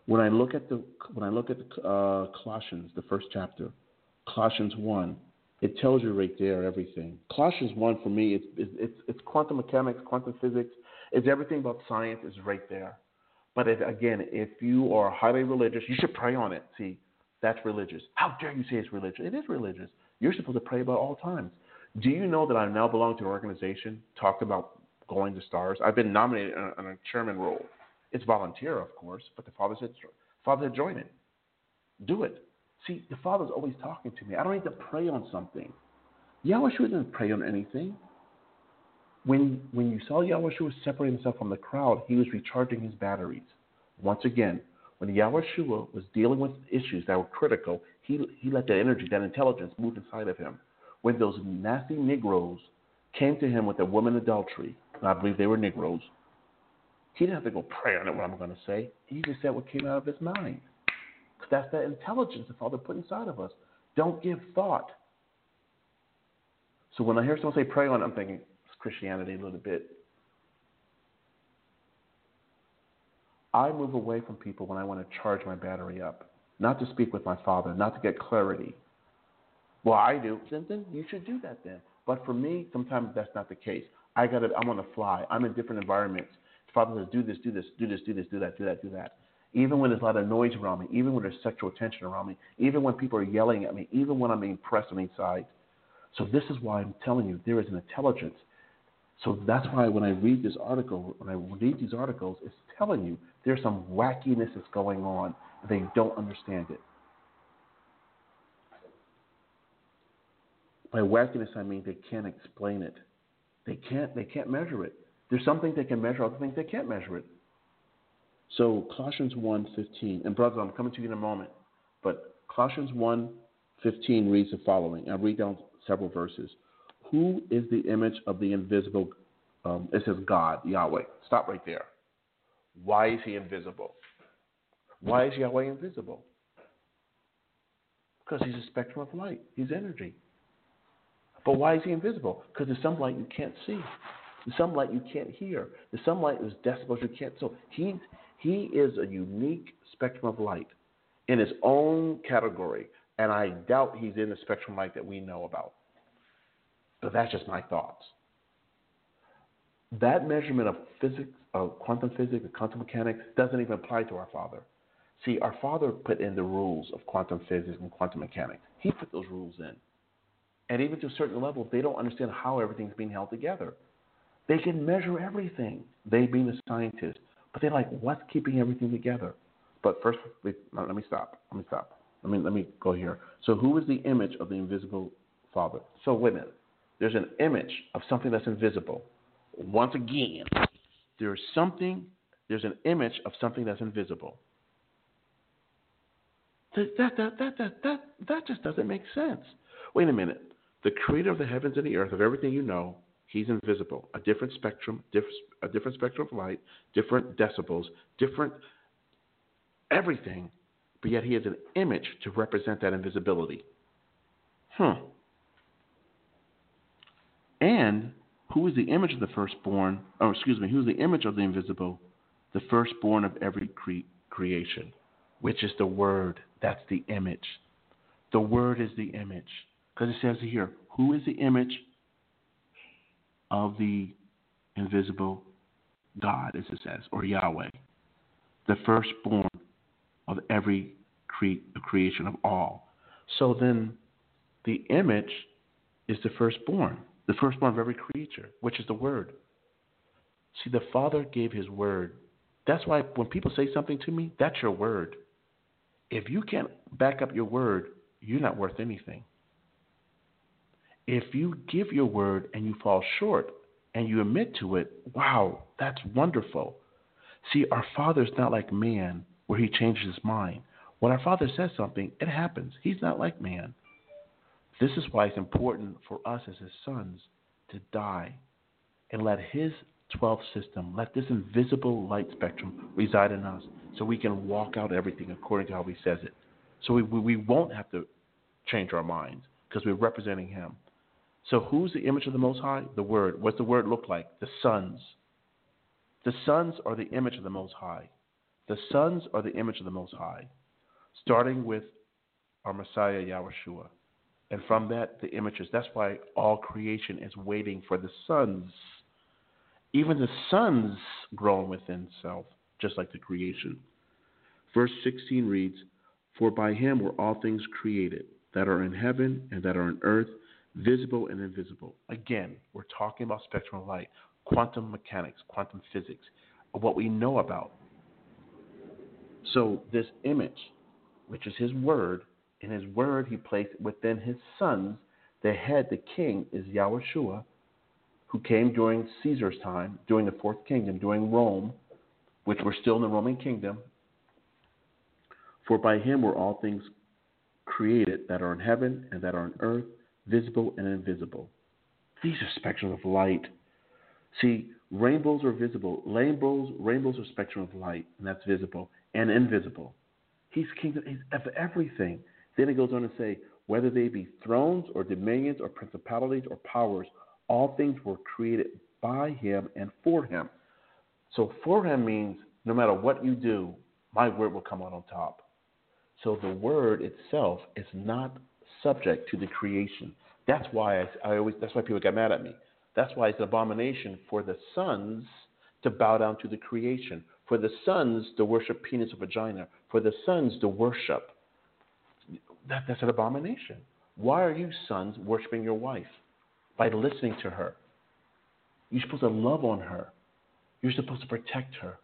S2: When I look at the when I look at the uh, Colossians, the first chapter, Colossians one, it tells you right there everything. Colossians one for me, it's it's it's quantum mechanics, quantum physics, it's everything about science is right there. But again, if you are highly religious, you should pray on it. See, that's religious. How dare you say it's religious? It is religious. You're supposed to pray about all times. Do you know that I now belong to an organization talked about going to stars? I've been nominated in a, chairman role. It's volunteer, of course, but the father said, Father join it. Do it. See, the Father's always talking to me. I don't need to pray on something. Yahweh didn't pray on anything. When, when you saw Yahweh separating himself from the crowd, he was recharging his batteries. Once again, when Yahweh was dealing with issues that were critical, he, he let that energy, that intelligence move inside of him. When those nasty Negroes came to him with a woman adultery, and I believe they were Negroes, he didn't have to go pray on it, what I'm going to say. He just said what came out of his mind. Because that's that intelligence the Father put inside of us. Don't give thought. So when I hear someone say pray on it, I'm thinking Christianity a little bit. I move away from people when I want to charge my battery up, not to speak with my Father, not to get clarity. Well, I do. Then, then you should do that then. But for me, sometimes that's not the case. I got it. I'm on the fly. I'm in different environments. The Father says, "Do this, do this, do this, do this, do that, do that, do that." Even when there's a lot of noise around me, even when there's sexual tension around me, even when people are yelling at me, even when I'm being pressed on each side. So this is why I'm telling you there is an intelligence. So that's why when I read this article, when I read these articles, it's telling you there's some wackiness that's going on. They don't understand it. By wackiness, I mean they can't explain it. They can't. They can't measure it. There's some things they can measure, other things they can't measure it. So Colossians 1:15, and brothers, I'm coming to you in a moment, but Colossians 1:15 reads the following. I'll read down several verses. Who is the image of the invisible? Um, it says God, Yahweh. Stop right there. Why is he invisible? Why is Yahweh invisible? Because he's a spectrum of light. He's energy. But why is he invisible? Because there's some light you can't see. There's some light you can't hear. There's some light is decibels you can't. So he he is a unique spectrum of light. in his own category, and I doubt he's in the spectrum light that we know about. But that's just my thoughts. That measurement of physics, of quantum physics, and quantum mechanics doesn't even apply to our Father. See, our Father put in the rules of quantum physics and quantum mechanics. He put those rules in. And even to a certain level, they don't understand how everything's being held together. They can measure everything, they being the scientists, but they're like, what's keeping everything together? But first, let me stop. Let me stop. Let me let me go here. So, who is the image of the invisible Father? So, wait a minute. There's an image of something that's invisible. Once again, there's something. There's an image of something that's invisible. That that that that that that, that just doesn't make sense. Wait a minute. The creator of the heavens and the earth, of everything you know, he's invisible. A different spectrum, diff, a different spectrum of light, different decibels, different everything, but yet he has an image to represent that invisibility. Hmm. And who is the image of the firstborn? Oh, excuse me, who is the image of the invisible? The firstborn of every cre- creation, which is the Word. That's the image. The Word is the image. Because it says here, who is the image of the invisible God, as it says, or Yahweh? The firstborn of every cre- creation of all. So then the image is the firstborn, the firstborn of every creature, which is the Word. See, the Father gave His Word. That's why when people say something to me, that's your Word. If you can't back up your Word, you're not worth anything. If you give your Word and you fall short and you admit to it, wow, that's wonderful. See, our Father's not like man where he changes his mind. When our Father says something, it happens. He's not like man. This is why it's important for us as his sons to die and let his 12th system, let this invisible light spectrum reside in us so we can walk out everything according to how he says it. So we, we won't have to change our minds because we're representing him. So who's the image of the Most High? The Word. What's the Word look like? The sons. The sons are the image of the Most High. The sons are the image of the Most High, starting with our Messiah, Yahushua. And from that, the images. That's why all creation is waiting for the sons. Even the sons groan within self, just like the creation. Verse 16 reads, For by him were all things created, that are in heaven and that are on earth, visible and invisible. Again, we're talking about spectrum of light, quantum mechanics, quantum physics, what we know about. So this image, which is his word, in his word he placed within his sons, the head, the king, is Yahushua, who came during Caesar's time, during the fourth kingdom, during Rome, which were still in the Roman kingdom. For by him were all things created that are in heaven and that are on earth, visible and invisible. These are spectrums of light. See, rainbows are visible. Rainbows, rainbows are spectrum of light, and that's visible and invisible. He's king of everything. Then it goes on to say, whether they be thrones or dominions or principalities or powers, all things were created by him and for him. So for him means no matter what you do, my word will come out on top. So the word itself is not subject to the creation. That's why I, I always that's why people get mad at me. That's why it's an abomination for the sons to bow down to the creation for the sons to worship penis or vagina, for the sons to worship. That, that's an abomination. Why are you sons worshiping your wife? By listening to her. You're supposed to love on her. You're supposed to protect her.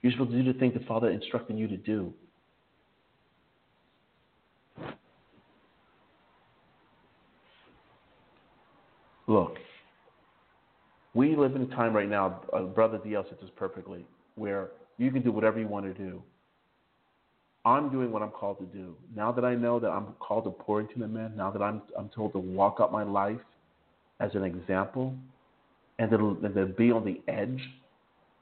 S2: You're supposed to do the things the Father instructed you to do. Look, we live in a time right now, uh, Brother DL said this perfectly, where you can do whatever you want to do. I'm doing what I'm called to do. Now that I know that I'm called to pour into the men, now that I'm I'm told to walk out my life as an example, and to, to be on the edge,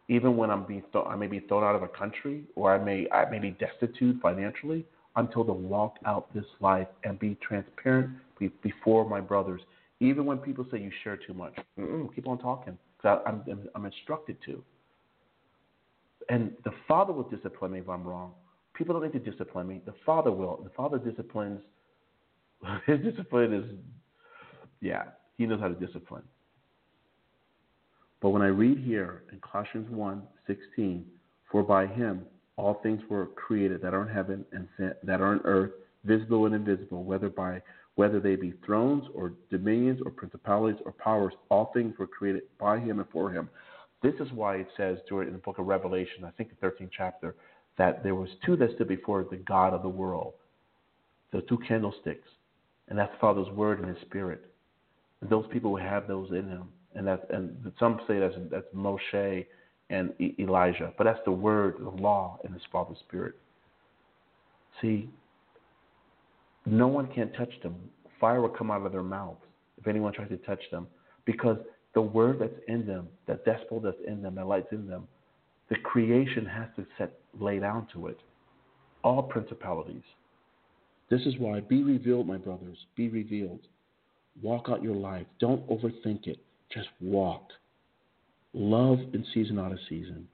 S2: even when I'm being th- I may be thrown out of a country or I may I may be destitute financially. I'm told to walk out this life and be transparent be, before my brothers. Even when people say you share too much, Mm-mm, keep on talking. Cause I, I'm, I'm instructed to and the Father will discipline me if I'm wrong. People don't need to discipline me. The Father will. The Father disciplines. His discipline is, yeah, He knows how to discipline. But when I read here in Colossians 1 16, for by Him all things were created that are in heaven and that are on earth, visible and invisible, whether by whether they be thrones or dominions or principalities or powers, all things were created by him and for him. This is why it says during in the book of Revelation, I think the 13th chapter, that there was two that stood before the God of the world, the two candlesticks, and that's the Father's word and His Spirit. And those people will have those in them, and that and some say that's that's Moshe and Elijah, but that's the word, the law, and His Father's Spirit. See, no one can touch them. Fire will come out of their mouths if anyone tries to touch them, because the word that's in them, that gospel that's in them, that light's in them, the creation has to set lay down to it. All principalities. This is why be revealed, my brothers. Be revealed. Walk out your life. Don't overthink it. Just walk. Love in season out of season.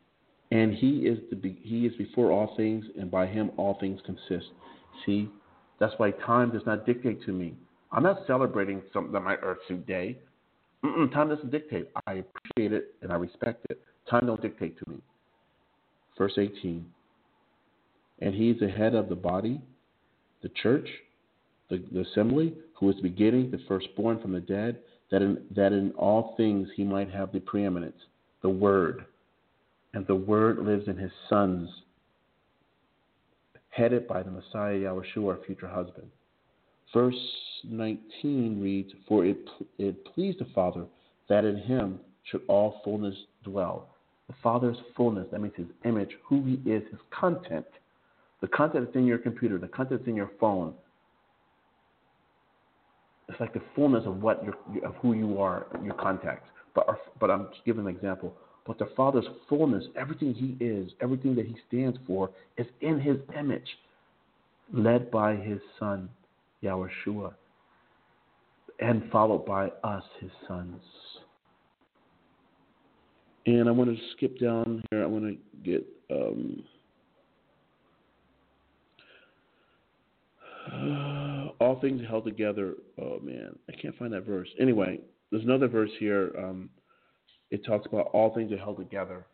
S2: And he is the he is before all things, and by him all things consist. See, that's why time does not dictate to me. I'm not celebrating something on my Earthsuit Day. Mm-mm, time doesn't dictate. I appreciate it and I respect it. Time don't dictate to me. Verse 18. And he is the head of the body, the church, the, the assembly, who is beginning, the firstborn from the dead, that in, that in all things he might have the preeminence, the Word. And the Word lives in his sons headed by the Messiah Yahushua, our future husband. Verse 19 reads, For it, it pleased the Father that in him should all fullness dwell. The Father's fullness, that means his image, who he is, his content. The content that's in your computer, the content that's in your phone. It's like the fullness of what of who you are, your contact. But, but I'm just giving an example. But the Father's fullness, everything He is, everything that He stands for, is in His image, led by His Son, Yahushua, and followed by us, His sons. And I want to skip down here. I want to get. Um, all things held together. Oh man, I can't find that verse. Anyway, there's another verse here. Um, it talks about all things are held together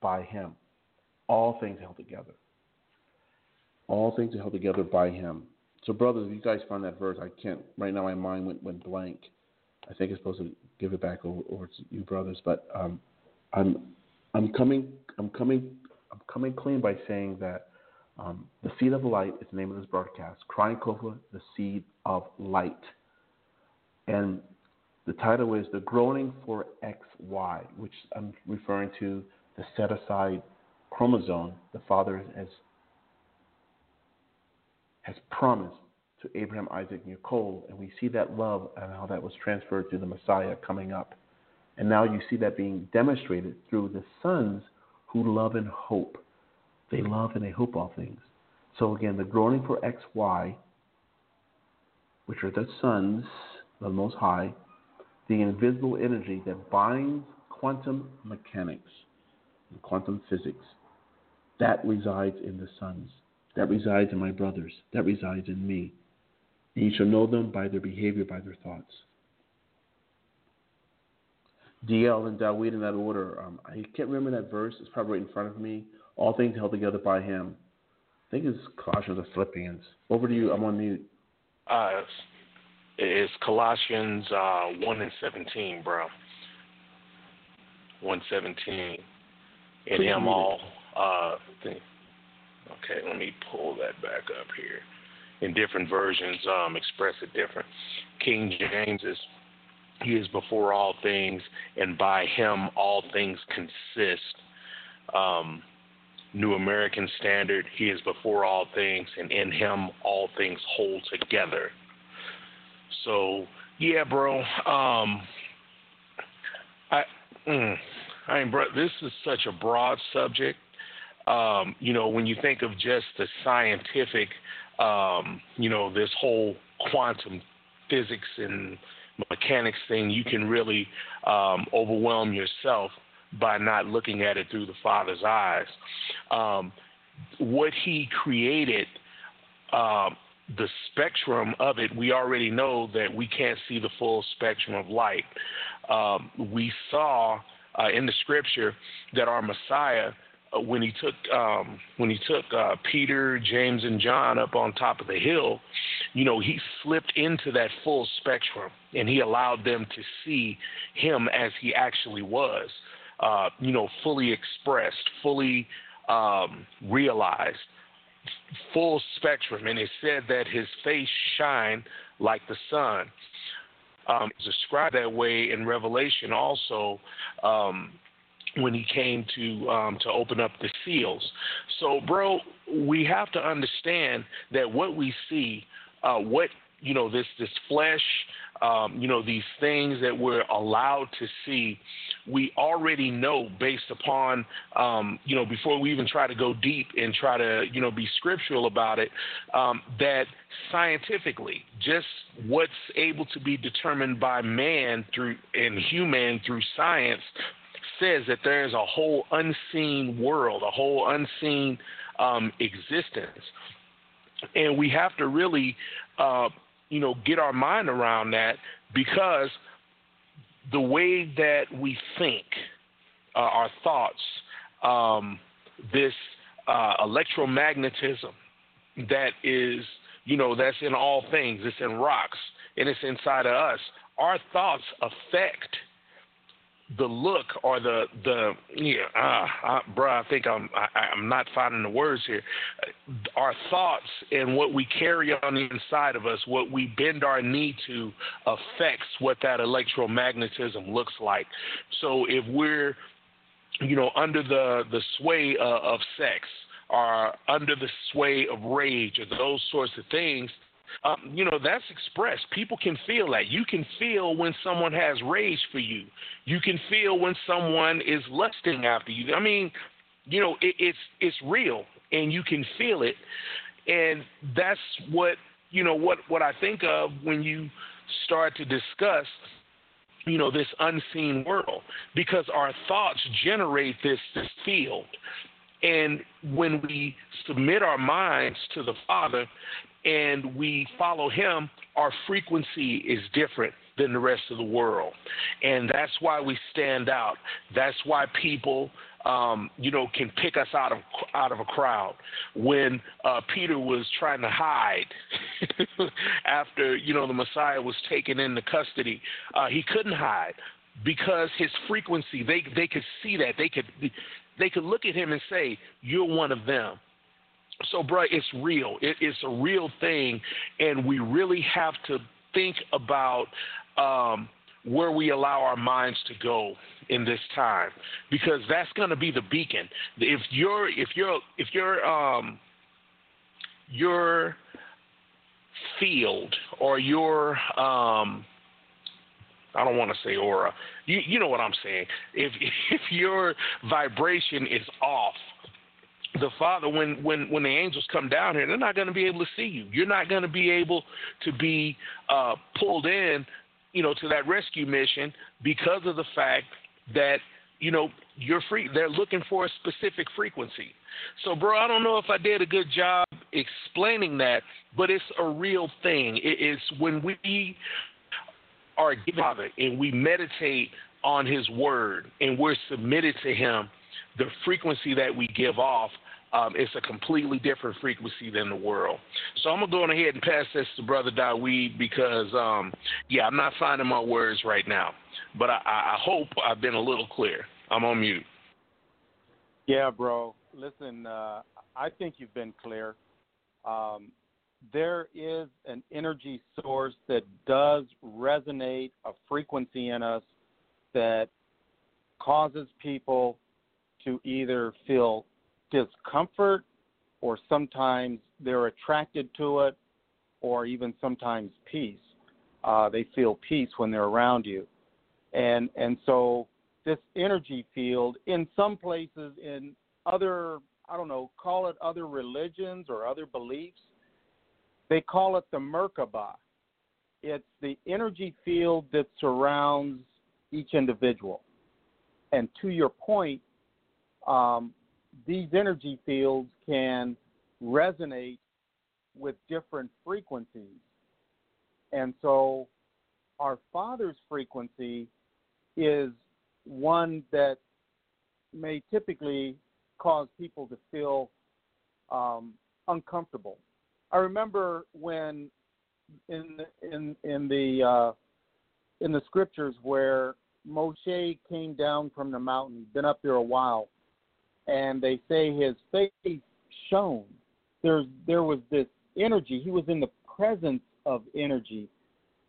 S2: by Him. All things held together. All things are held together by Him. So, brothers, if you guys find that verse, I can't. Right now, my mind went, went blank. I think it's supposed to give it back over, over to you, brothers. But um, I'm, I'm coming, I'm coming, I'm coming clean by saying that um, the seed of light is the name of this broadcast. Crying COFAH, the seed of light. And the title is The Groaning for XY, which I'm referring to the set aside chromosome the Father has, has promised to Abraham, Isaac, and Yaakov. And we see that love and how that was transferred to the Messiah coming up. And now you see that being demonstrated through the sons who love and hope. They love and they hope all things. So again, the groaning for XY, which are the sons of the Most High, the invisible energy that binds quantum mechanics and quantum physics, that resides in the sons, that resides in my brothers, that resides in me. And you shall know them by their behavior, by their thoughts. DL and Dawid in that order. Um, I can't remember that verse. It's probably right in front of me. All things held together by him. I think it's Colossians or Philippians. Over to you. I'm on mute.
S4: Uh, it's Colossians uh, 1 and 17, bro. 117. In him all. Uh. Okay, let me pull that back up here. In different versions, um, express it different. King James is He is before all things, and by Him all things consist. Um, New American Standard, He is before all things, and in Him all things hold together. So yeah, bro. Um, I, mm, I bro, this is such a broad subject. Um, you know, when you think of just the scientific, um, you know, this whole quantum physics and mechanics thing, you can really um, overwhelm yourself by not looking at it through the Father's eyes. Um, what he created, uh, the spectrum of it, we already know that we can't see the full spectrum of light. Um, we saw uh, in the scripture that our Messiah, when he took um, when he took uh, Peter, James, and John up on top of the hill, you know, he slipped into that full spectrum and he allowed them to see him as he actually was. Uh, you know, fully expressed, fully um, realized, full spectrum. And it said that his face shined like the sun. Um, described that way in Revelation also um, when he came to um, to open up the seals. So, bro, we have to understand that what we see, uh, what you know, this this flesh, um, you know, these things that we're allowed to see, we already know based upon, um, you know, before we even try to go deep and try to, you know, be scriptural about it, um, that scientifically, just what's able to be determined by man through and human through science says that there is a whole unseen world, a whole unseen um, existence. And we have to really uh, you know, get our mind around that because the way that we think, uh, our thoughts, um, this uh, electromagnetism that is, you know, that's in all things, it's in rocks and it's inside of us. Our thoughts affect the look or the the yeah, uh, uh, bro, I think I'm I, I'm not finding the words here. Our thoughts and what we carry on the inside of us, what we bend our knee to, affects what that electromagnetism looks like. So if we're, you know, under the the sway uh, of sex, or under the sway of rage, or those sorts of things, um, you know, that's expressed. People can feel that. You can feel when someone has rage for you. You can feel when someone is lusting after you. I mean, you know, it, it's it's real, and you can feel it, and that's what you know what what I think of when you start to discuss you know this unseen world because our thoughts generate this this field and when we submit our minds to the father and we follow him, our frequency is different than the rest of the world. And that's why we stand out. That's why people um, you know, can pick us out of out of a crowd. When uh, Peter was trying to hide after you know the Messiah was taken into custody, uh, he couldn't hide because his frequency. They they could see that they could they could look at him and say, "You're one of them." So, bro, it's real. It, it's a real thing, and we really have to think about um, where we allow our minds to go in this time, because that's going to be the beacon. If you're, if you're, if you're, um, your field or your um, I don't want to say aura. You you know what I'm saying. If if your vibration is off, the father when when when the angels come down here they're not going to be able to see you. You're not going to be able to be uh pulled in you know to that rescue mission because of the fact that you know you're free they're looking for a specific frequency. So bro i don't know if i did a good job explaining that but it's a real thing. It is when we are given father and we meditate on his word and we're submitted to him the frequency that we give off um, it's a completely different frequency than the world. So I'm gonna go ahead and pass this to Brother Dawid because, um, yeah, I'm not finding my words right now, but I, I hope I've been a little clear. I'm on mute.
S3: Yeah, bro. Listen, uh, I think you've been clear. Um, there is an energy source that does resonate a frequency in us that causes people to either feel discomfort or sometimes they're attracted to it or even sometimes peace. Uh, they feel peace when they're around you. And and so this energy field in some places in other I don't know, call it other religions or other beliefs, they call it the Merkaba. It's the energy field that surrounds each individual. And to your point, um, these energy fields can resonate with different frequencies. And so our Father's frequency is one that may typically cause people to feel um, uncomfortable. I remember when in in in the uh, in the scriptures where Moshe came down from the mountain, been up there a while, and they say his face shone. There's there was this energy. He was in the presence of energy,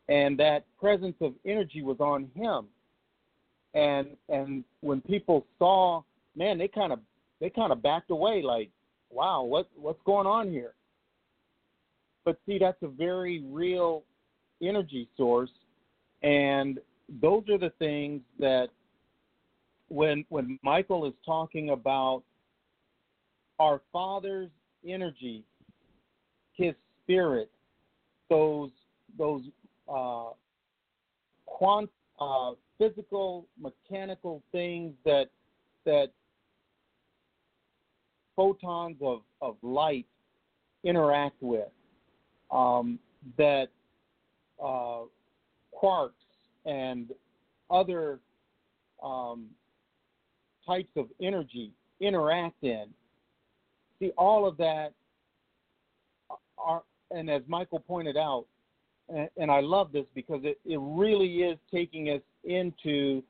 S3: and that presence of energy was on him. And and when people saw, man, they kind of they kind of backed away, like, wow, what what's going on here? But see, that's a very real energy source, and those are the things that when when Michael is talking about our Father's energy, His Spirit, those those uh, quant, uh, physical, mechanical things that that photons of, of light interact with, um, that uh, quarks and other um, types of energy interact in. See, all of that are, and as Michael pointed out, and, and I love this because it, it really is taking us into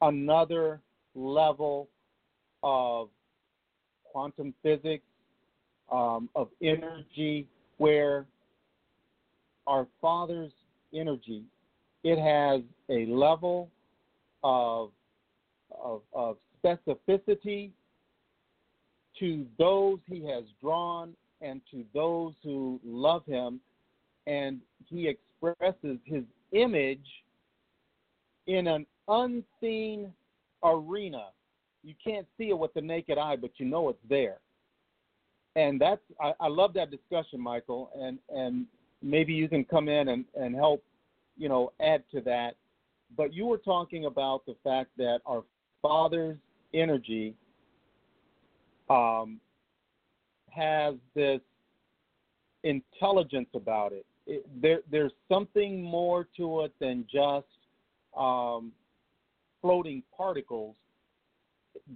S3: another level of quantum physics, um, of energy, where our Father's energy it has a level of, of, of specificity to those he has drawn and to those who love him, and he expresses his image in an unseen arena. You can't see it with the naked eye, but you know it's there. And that's I, I love that discussion, Michael, and, and maybe you can come in and, and help you know, add to that. But you were talking about the fact that our Father's energy um, has this intelligence about it. it. there, there's something more to it than just um, floating particles.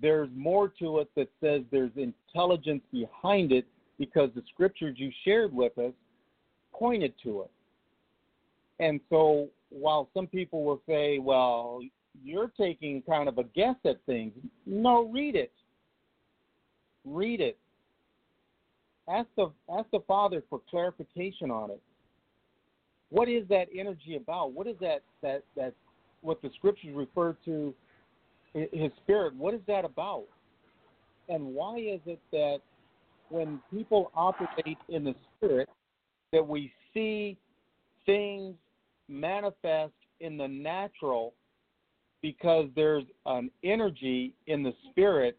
S3: There's more to it that says there's intelligence behind it because the scriptures you shared with us pointed to it. And so while some people will say, well, you're taking kind of a guess at things, no, read it. Read it. Ask the ask the Father for clarification on it. What is that energy about? What is that that that what the scriptures refer to his spirit? What is that about? And why is it that when people operate in the spirit that we see things manifest in the natural because there's an energy in the spirit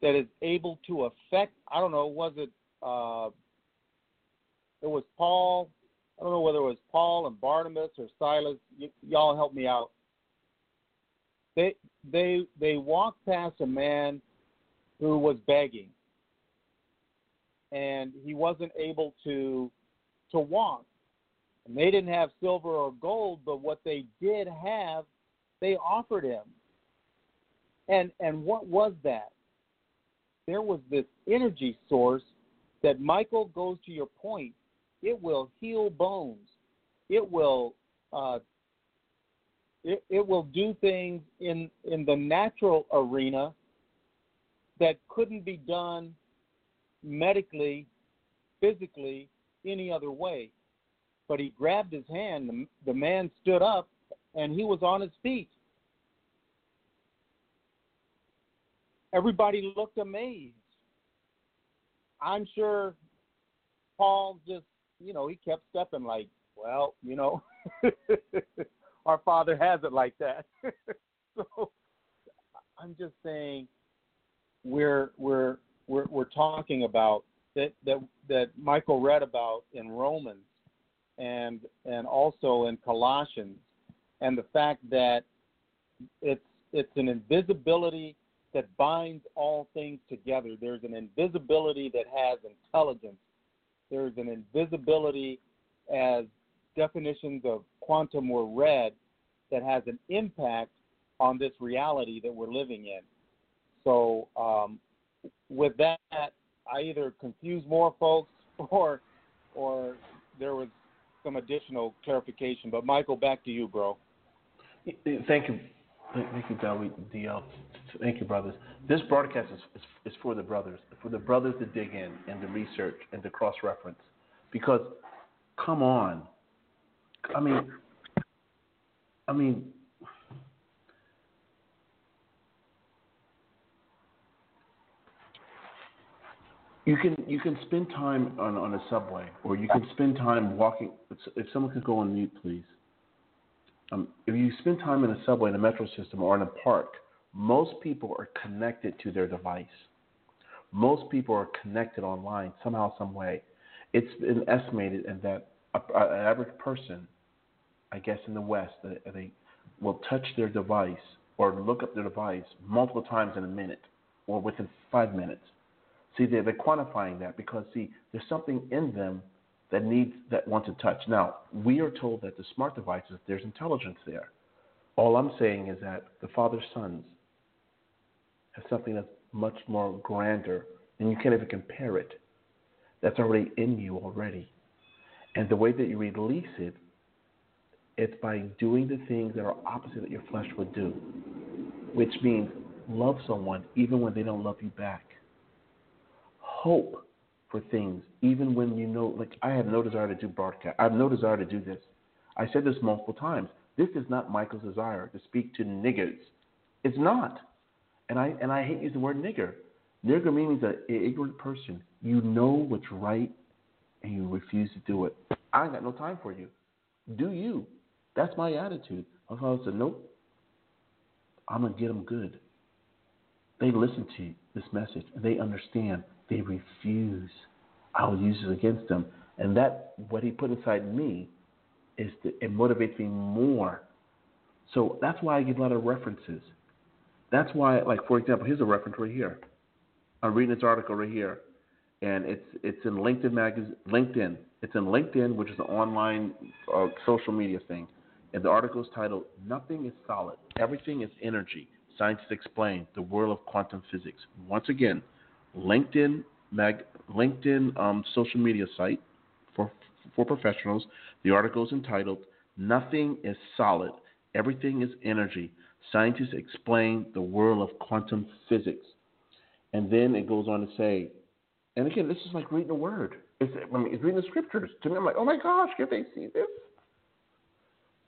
S3: that is able to affect I don't know, was it uh it was Paul I don't know whether it was Paul and Barnabas or Silas. Y- y'all help me out. They they they walked past a man who was begging, and he wasn't able to to walk. And they didn't have silver or gold, but what they did have, they offered him. And and what was that? There was this energy source that Michael goes to your point. It will heal bones. It will uh, it, it will do things in in the natural arena that couldn't be done medically, physically, any other way but he grabbed his hand. The, the man stood up, and he was on his feet. Everybody looked amazed. I'm sure Paul just, you know, he kept stepping like, well, you know, our Father has it like that. so I'm just saying we're we're we're we're talking about that that that Michael read about in Romans and and also in Colossians, and the fact that it's it's an invisibility that binds all things together. There's an invisibility that has intelligence. There's an invisibility as definitions of quantum were read that has an impact on this reality that we're living in. So, um, with that, I either confuse more folks or or there was some additional clarification. But Michael, back to you, bro.
S2: Thank you, thank you, DL. Thank you, brothers. This broadcast is, is, is for the brothers, for the brothers to dig in and to research and to cross reference. Because, come on, I mean, I mean, you can you can spend time on, on a subway, or you can spend time walking. If someone could go on mute, please. Um, if you spend time in a subway, in a metro system, or in a park, most people are connected to their device. Most people are connected online somehow, some way. It's been estimated that an average person, I guess in the West, they will touch their device or look up their device multiple times in a minute or within five minutes. See, they're, they're quantifying that because see, there's something in them that needs that want to touch. Now, we are told that the smart devices, there's intelligence there. All I'm saying is that the Father's sons have something that's much more grander, and you can't even compare it. That's already in you already. And the way that you release it, it's by doing the things that are opposite that your flesh would do, which means love someone even when they don't love you back hope for things, even when you know, like I have no desire to do broadcast. I have no desire to do this. I said this multiple times. This is not Michael's desire to speak to niggers. It's not. And I and I hate using the word nigger. Nigger means an ignorant person. You know what's right and you refuse to do it. I ain't got no time for you. Do you? That's my attitude. My father said, Nope. I'm gonna get them good. They listen to this message and they understand they refuse. I will use it against them. And that, what he put inside me, is to, it motivates me more. So that's why I give a lot of references. That's why, like for example, here's a reference right here. I'm reading this article right here, and it's it's in LinkedIn magazine. LinkedIn. It's in LinkedIn, which is an online uh, social media thing. And the article is titled "Nothing is Solid. Everything is Energy." Scientists explain the world of quantum physics. Once again, LinkedIn mag, LinkedIn um, social media site for for professionals. The article is entitled "Nothing is Solid, Everything is Energy." Scientists explain the world of quantum physics, and then it goes on to say, and again, this is like reading a word. It's, I mean, it's reading the scriptures. To me, I'm like, oh my gosh, can they see this?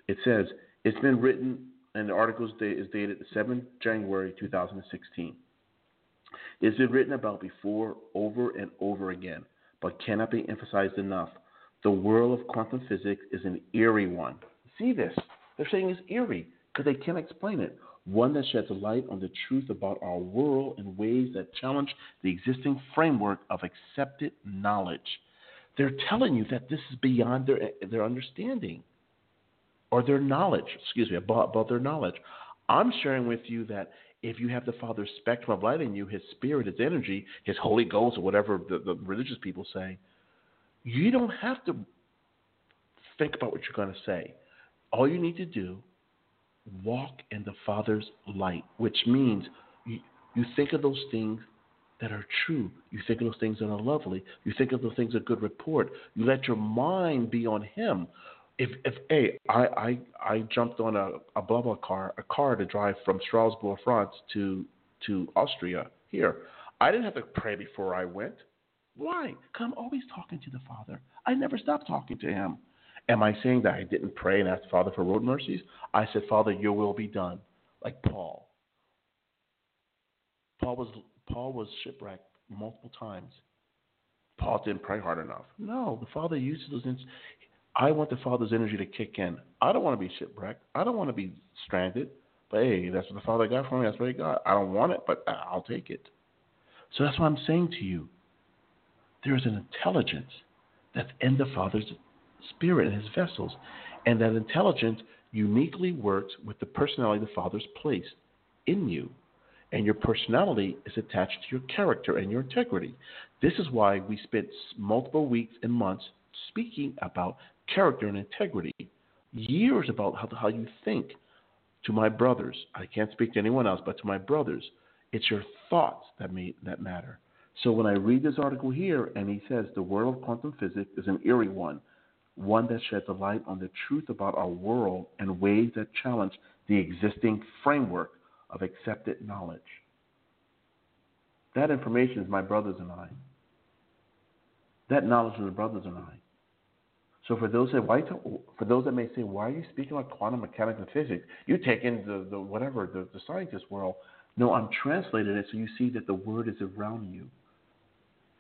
S2: It says it's been written, and the article is dated 7 January 2016. It's been written about before over and over again, but cannot be emphasized enough. The world of quantum physics is an eerie one. See this? They're saying it's eerie because they can't explain it. One that sheds light on the truth about our world in ways that challenge the existing framework of accepted knowledge. They're telling you that this is beyond their, their understanding or their knowledge, excuse me, about, about their knowledge. I'm sharing with you that if you have the Father's spectrum of light in you, His Spirit, His energy, His Holy Ghost, or whatever the, the religious people say, you don't have to think about what you're going to say. All you need to do, walk in the Father's light, which means you, you think of those things that are true. You think of those things that are lovely. You think of those things of good report. You let your mind be on Him if if hey, I I I jumped on a a BlaBlaCar a car to drive from Strasbourg, France to to Austria here. I didn't have to pray before I went. Why? Because I'm always talking to the Father. I never stop talking to Him. Am I saying that I didn't pray and ask the Father for road mercies? I said, Father, Your will be done. Like Paul. Paul was Paul was shipwrecked multiple times. Paul didn't pray hard enough. No, the Father uses those. I want the Father's energy to kick in. I don't want to be shipwrecked. I don't want to be stranded. But hey, that's what the Father got for me. That's what He got. I don't want it, but I'll take it. So that's what I'm saying to you. There is an intelligence that's in the Father's spirit and His vessels, and that intelligence uniquely works with the personality the Father's placed in you. And your personality is attached to your character and your integrity. This is why we spent multiple weeks and months speaking about character and integrity, years about how, how you think. To my brothers, I can't speak to anyone else, but to my brothers, it's your thoughts that, may, that matter. So when I read this article here, and he says the world of quantum physics is an eerie one, one that sheds a light on the truth about our world and ways that challenge the existing framework of accepted knowledge. That information is my brothers and I. That knowledge is the brothers and I. So for those that why for those that may say, why are you speaking about quantum mechanics and physics? You take in the, the whatever the, the scientist world. No, I'm translating it so you see that the word is around you.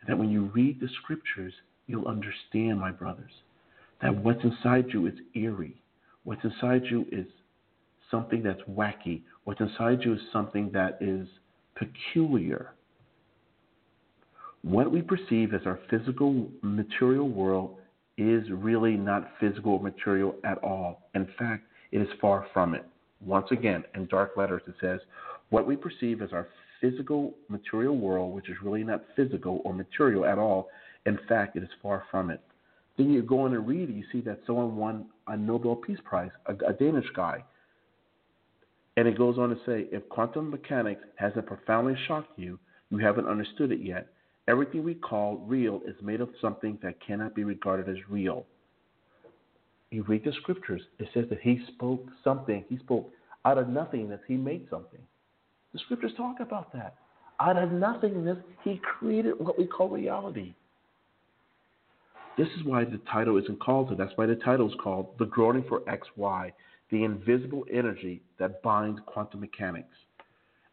S2: And that when you read the scriptures, you'll understand, my brothers, that what's inside you is eerie. What's inside you is something that's wacky. What's inside you is something that is peculiar. What we perceive as our physical material world is really not physical material at all. In fact, it is far from it. Once again, in dark letters, it says, What we perceive as our physical material world, which is really not physical or material at all, in fact, it is far from it. Then you go in and read, you see that someone won a Nobel Peace Prize, a, a Danish guy. And it goes on to say, if quantum mechanics hasn't profoundly shocked you, you haven't understood it yet. Everything we call real is made of something that cannot be regarded as real. You read the scriptures, it says that he spoke something. He spoke out of nothingness, he made something. The scriptures talk about that. Out of nothingness, he created what we call reality. This is why the title isn't called it. That's why the title is called The Groaning for XY, the invisible energy that binds quantum mechanics.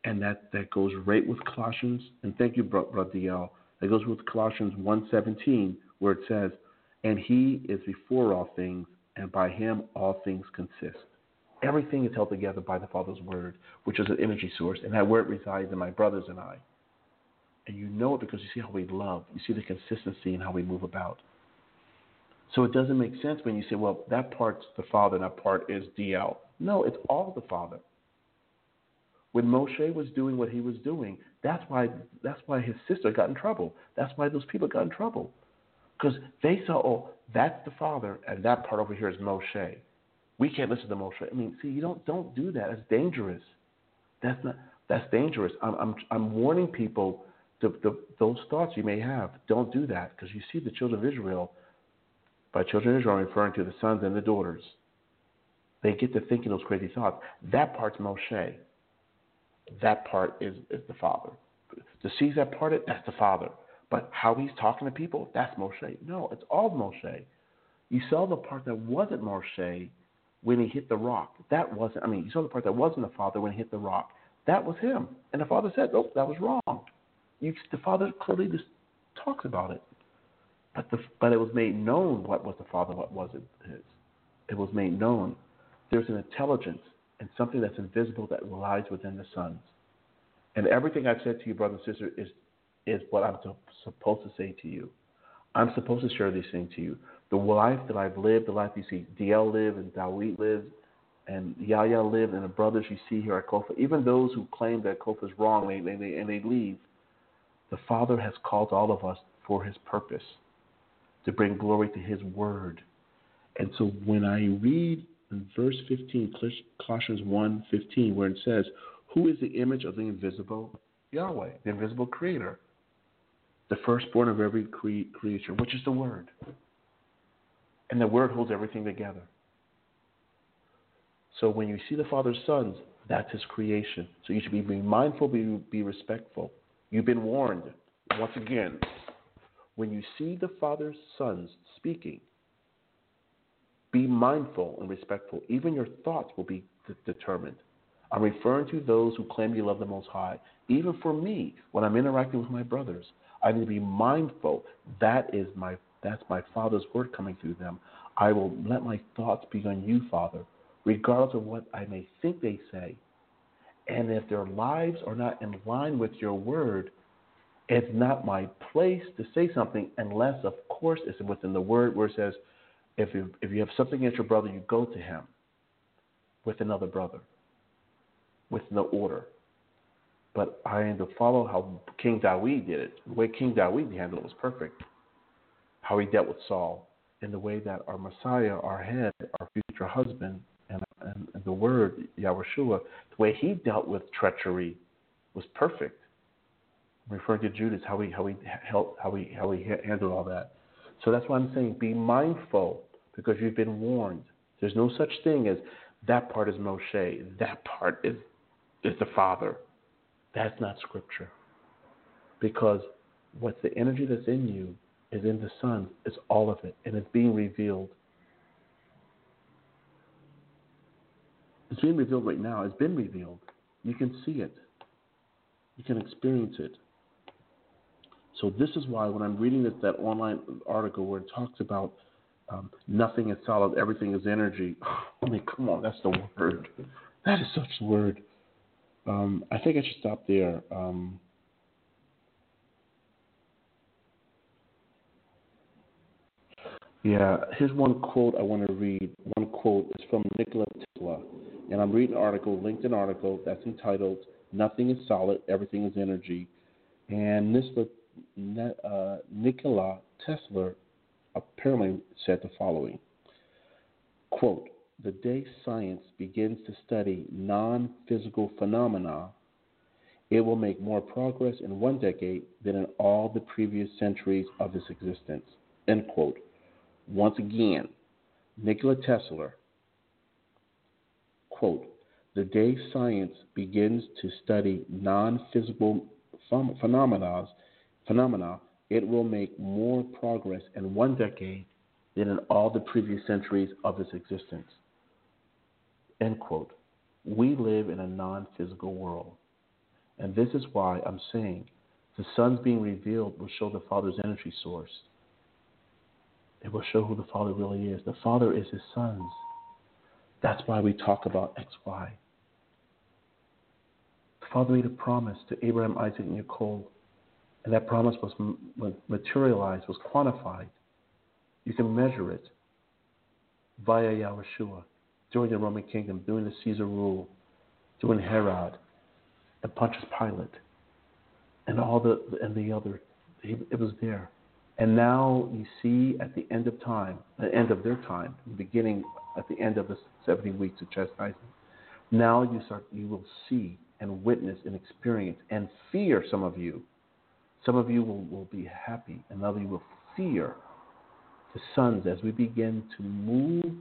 S2: And that, that goes right with Colossians. And thank you, Brother DL. That goes with Colossians 1.17, where it says, And he is before all things, and by him all things consist. Everything is held together by the Father's word, which is an energy source, and that word resides in my brothers and I. And you know it because you see how we love. You see the consistency in how we move about. So it doesn't make sense when you say, well, that part's the Father and that part is DL. No, it's all the Father. When Moshe was doing what he was doing, that's why that's why his sister got in trouble. That's why those people got in trouble. Because they saw, oh, that's the Father, and that part over here is Moshe. We can't listen to Moshe. I mean, see, you don't don't do that. That's dangerous. That's not that's dangerous. I'm I'm I'm warning people the, the those thoughts you may have. Don't do that because you see the children of Israel by children of Israel, referring to the sons and the daughters. They get to thinking those crazy thoughts. That part's Moshe. That part is, is the Father. The seas that parted, that's the Father. But how he's talking to people, that's Moshe. No, it's all Moshe. You saw the part that wasn't Moshe when he hit the rock. That wasn't, I mean, you saw the part that wasn't the Father when he hit the rock. That was him. And the Father said, oh, that was wrong. You, the Father clearly just talks about it. But, the, but it was made known what was the Father, what wasn't his. It was made known. There's an intelligence and something that's invisible that lies within the sons. And everything I've said to you, brother and sister, is, is what I'm supposed to say to you. I'm supposed to share these things to you. The life that I've lived, the life you see DL live and Dawit live, and Yahya live, and the brothers you see here at COFAH, even those who claim that COFAH is wrong they, they, and they leave, the Father has called all of us for His purpose to bring glory to His word. And so when I read in verse 15, Colossians 1 15, where it says, Who is the image of the invisible Yahweh, the invisible creator? The firstborn of every cre- creature, which is the Word. And the Word holds everything together. So when you see the Father's sons, that's His creation. So you should be mindful, be, be respectful. You've been warned. Once again, when you see the Father's sons speaking, be mindful and respectful. Even your thoughts will be d- determined. I'm referring to those who claim you love the Most High. Even for me, when I'm interacting with my brothers, I need to be mindful. That is my that's my Father's word coming through them. I will let my thoughts be on you, Father, regardless of what I may think they say. And if their lives are not in line with your word, it's not my place to say something unless, of course, it's within the word where it says, if you, if you have something against your brother, you go to him with another brother, with no order. But I am to follow how King Dawid did it. The way King Dawid handled it was perfect. How he dealt with Saul, in the way that our Messiah, our head, our future husband, and, and, and the Word, Yahushua, the way he dealt with treachery was perfect. I'm referring to Judas, how he how he how he how he handled all that. So that's why I'm saying be mindful because you've been warned. There's no such thing as that part is Moshe, that part is is the Father. That's not scripture. Because what the energy that's in you is in the Son, it's all of it, and it's being revealed. It's being revealed right now. It's been revealed. You can see it. You can experience it. So this is why when I'm reading this that online article where it talks about um, nothing is solid, everything is energy. I mean, come on, that's the word. That is such a word. Um, I think I should stop there. Um, yeah, here's one quote I want to read. One quote is from Nikola Tesla, and I'm reading an article, LinkedIn article that's entitled "Nothing is Solid, Everything is Energy," and Nikola, uh, Nikola Tesla apparently said the following: "Quote: the day science begins to study non physical phenomena, it will make more progress in one decade than in all the previous centuries of its existence. End quote. Once again, Nikola Tesla, quote, the day science begins to study non physical phenomena, phenomena, it will make more progress in one decade than in all the previous centuries of its existence. End quote. We live in a non physical world. And this is why I'm saying the Son's being revealed will show the Father's energy source. It will show who the Father really is. The Father is His Son's. That's why we talk about XY. The Father made a promise to Abraham, Isaac, and Yaakov, and that promise was materialized, was quantified. You can measure it via Yahushua during the Roman kingdom, during the Caesar rule, during Herod, and Pontius Pilate, and all the and the other. It was there. And now you see at the end of time, the end of their time, beginning at the end of the 70 weeks of chastisement, now you start you will see and witness and experience and fear some of you. Some of you will, will be happy, and others will fear the sons as we begin to move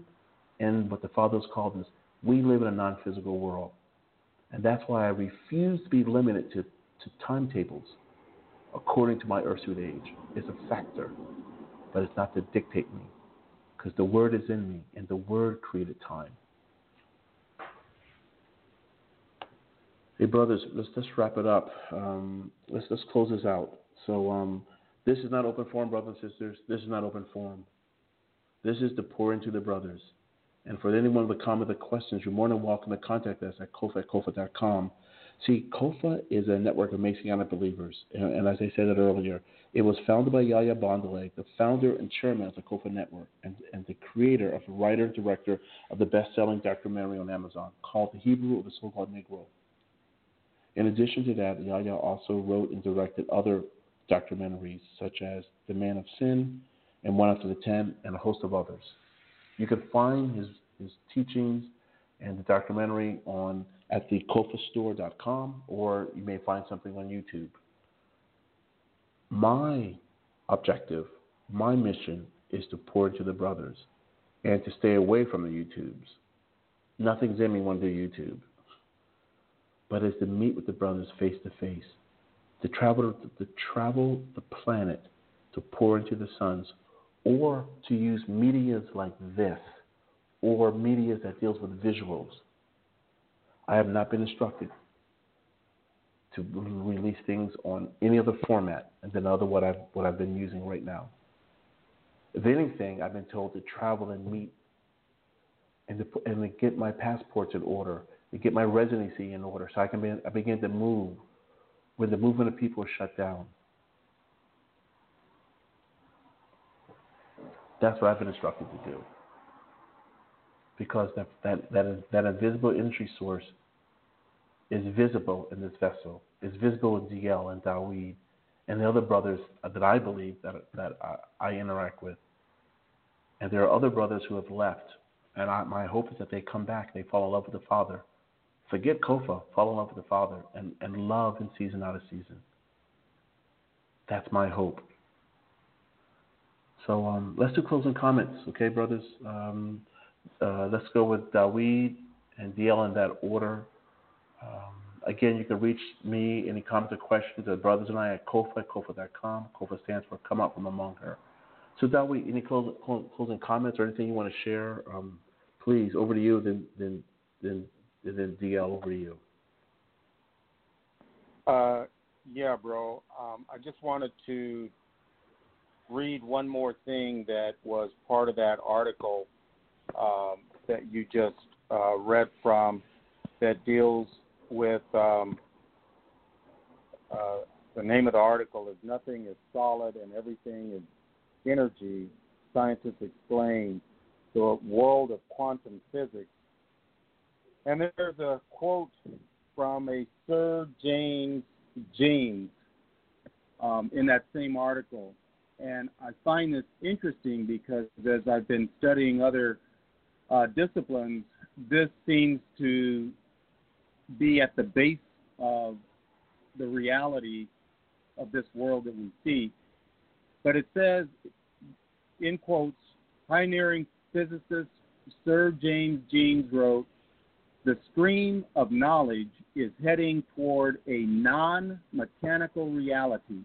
S2: in what the fathers called us, we live in a non physical world. And that's why I refuse to be limited to, to timetables according to my earthly age. It's a factor, but it's not to dictate me. Because the Word is in me, and the Word created time. Hey, brothers, let's just wrap it up. Um, let's close this out. So, um, this is not open forum, brothers and sisters. This is not open forum. This is to pour into the brothers. And for anyone with comment or questions, you're more than welcome to contact us at cofah at cofah.com. See, COFAH is a network of Messianic believers. And, and, as I said it earlier, it was founded by Yahya Bandele, the founder and chairman of the COFAH Network, and, and the creator of the writer and director of the best selling documentary on Amazon called The Hebrew of the So Called Negro. In addition to that, Yahya also wrote and directed other documentaries such as The Man of Sin and One After the Ten, and a host of others. You can find his, his teachings and the documentary on at the cofahstore.com or you may find something on YouTube. My objective, my mission is to pour into the brothers and to stay away from the YouTubes. Nothing's in me when I do YouTube. But is to meet with the brothers face to face, to travel to travel the planet to pour into the sons or to use medias like this or media that deals with visuals. I have not been instructed to release things on any other format than other what I've what I've been using right now. If anything, I've been told to travel and meet and to, and to get my passports in order, to get my residency in order, so I can be, I begin to move when the movement of people is shut down. That's what I've been instructed to do. Because that, that, that, that invisible energy source is visible in this vessel. is visible in DL and Dawid and the other brothers that I believe that that I, I interact with. And there are other brothers who have left, and I, my hope is that they come back, they fall in love with the Father. Forget COFAH, fall in love with the Father, and, and love in season out of season. That's my hope. So um, let's do closing comments, okay, brothers? Um, uh, let's go with Dawid and DL in that order. Um, again, you can reach me, any comments or questions, at brothers and I at cofah, cofah.com. COFAH stands for Come Out From Among Her. So, Dawid, any closing, closing comments or anything you want to share? Um, please, over to you, then, then, then, then DL, over to you.
S3: Uh, yeah, bro. Um, I just wanted to read one more thing that was part of that article um, that you just uh, read from that deals with um, uh, the name of the article is Nothing is Solid and Everything is Energy. Scientists explain the world of quantum physics. And there's a quote from a Sir James Jeans um, in that same article. And I find this interesting because as I've been studying other uh, disciplines, this seems to be at the base of the reality of this world that we see. But it says, in quotes, pioneering physicist Sir James Jeans wrote, the stream of knowledge is heading toward a non mechanical reality.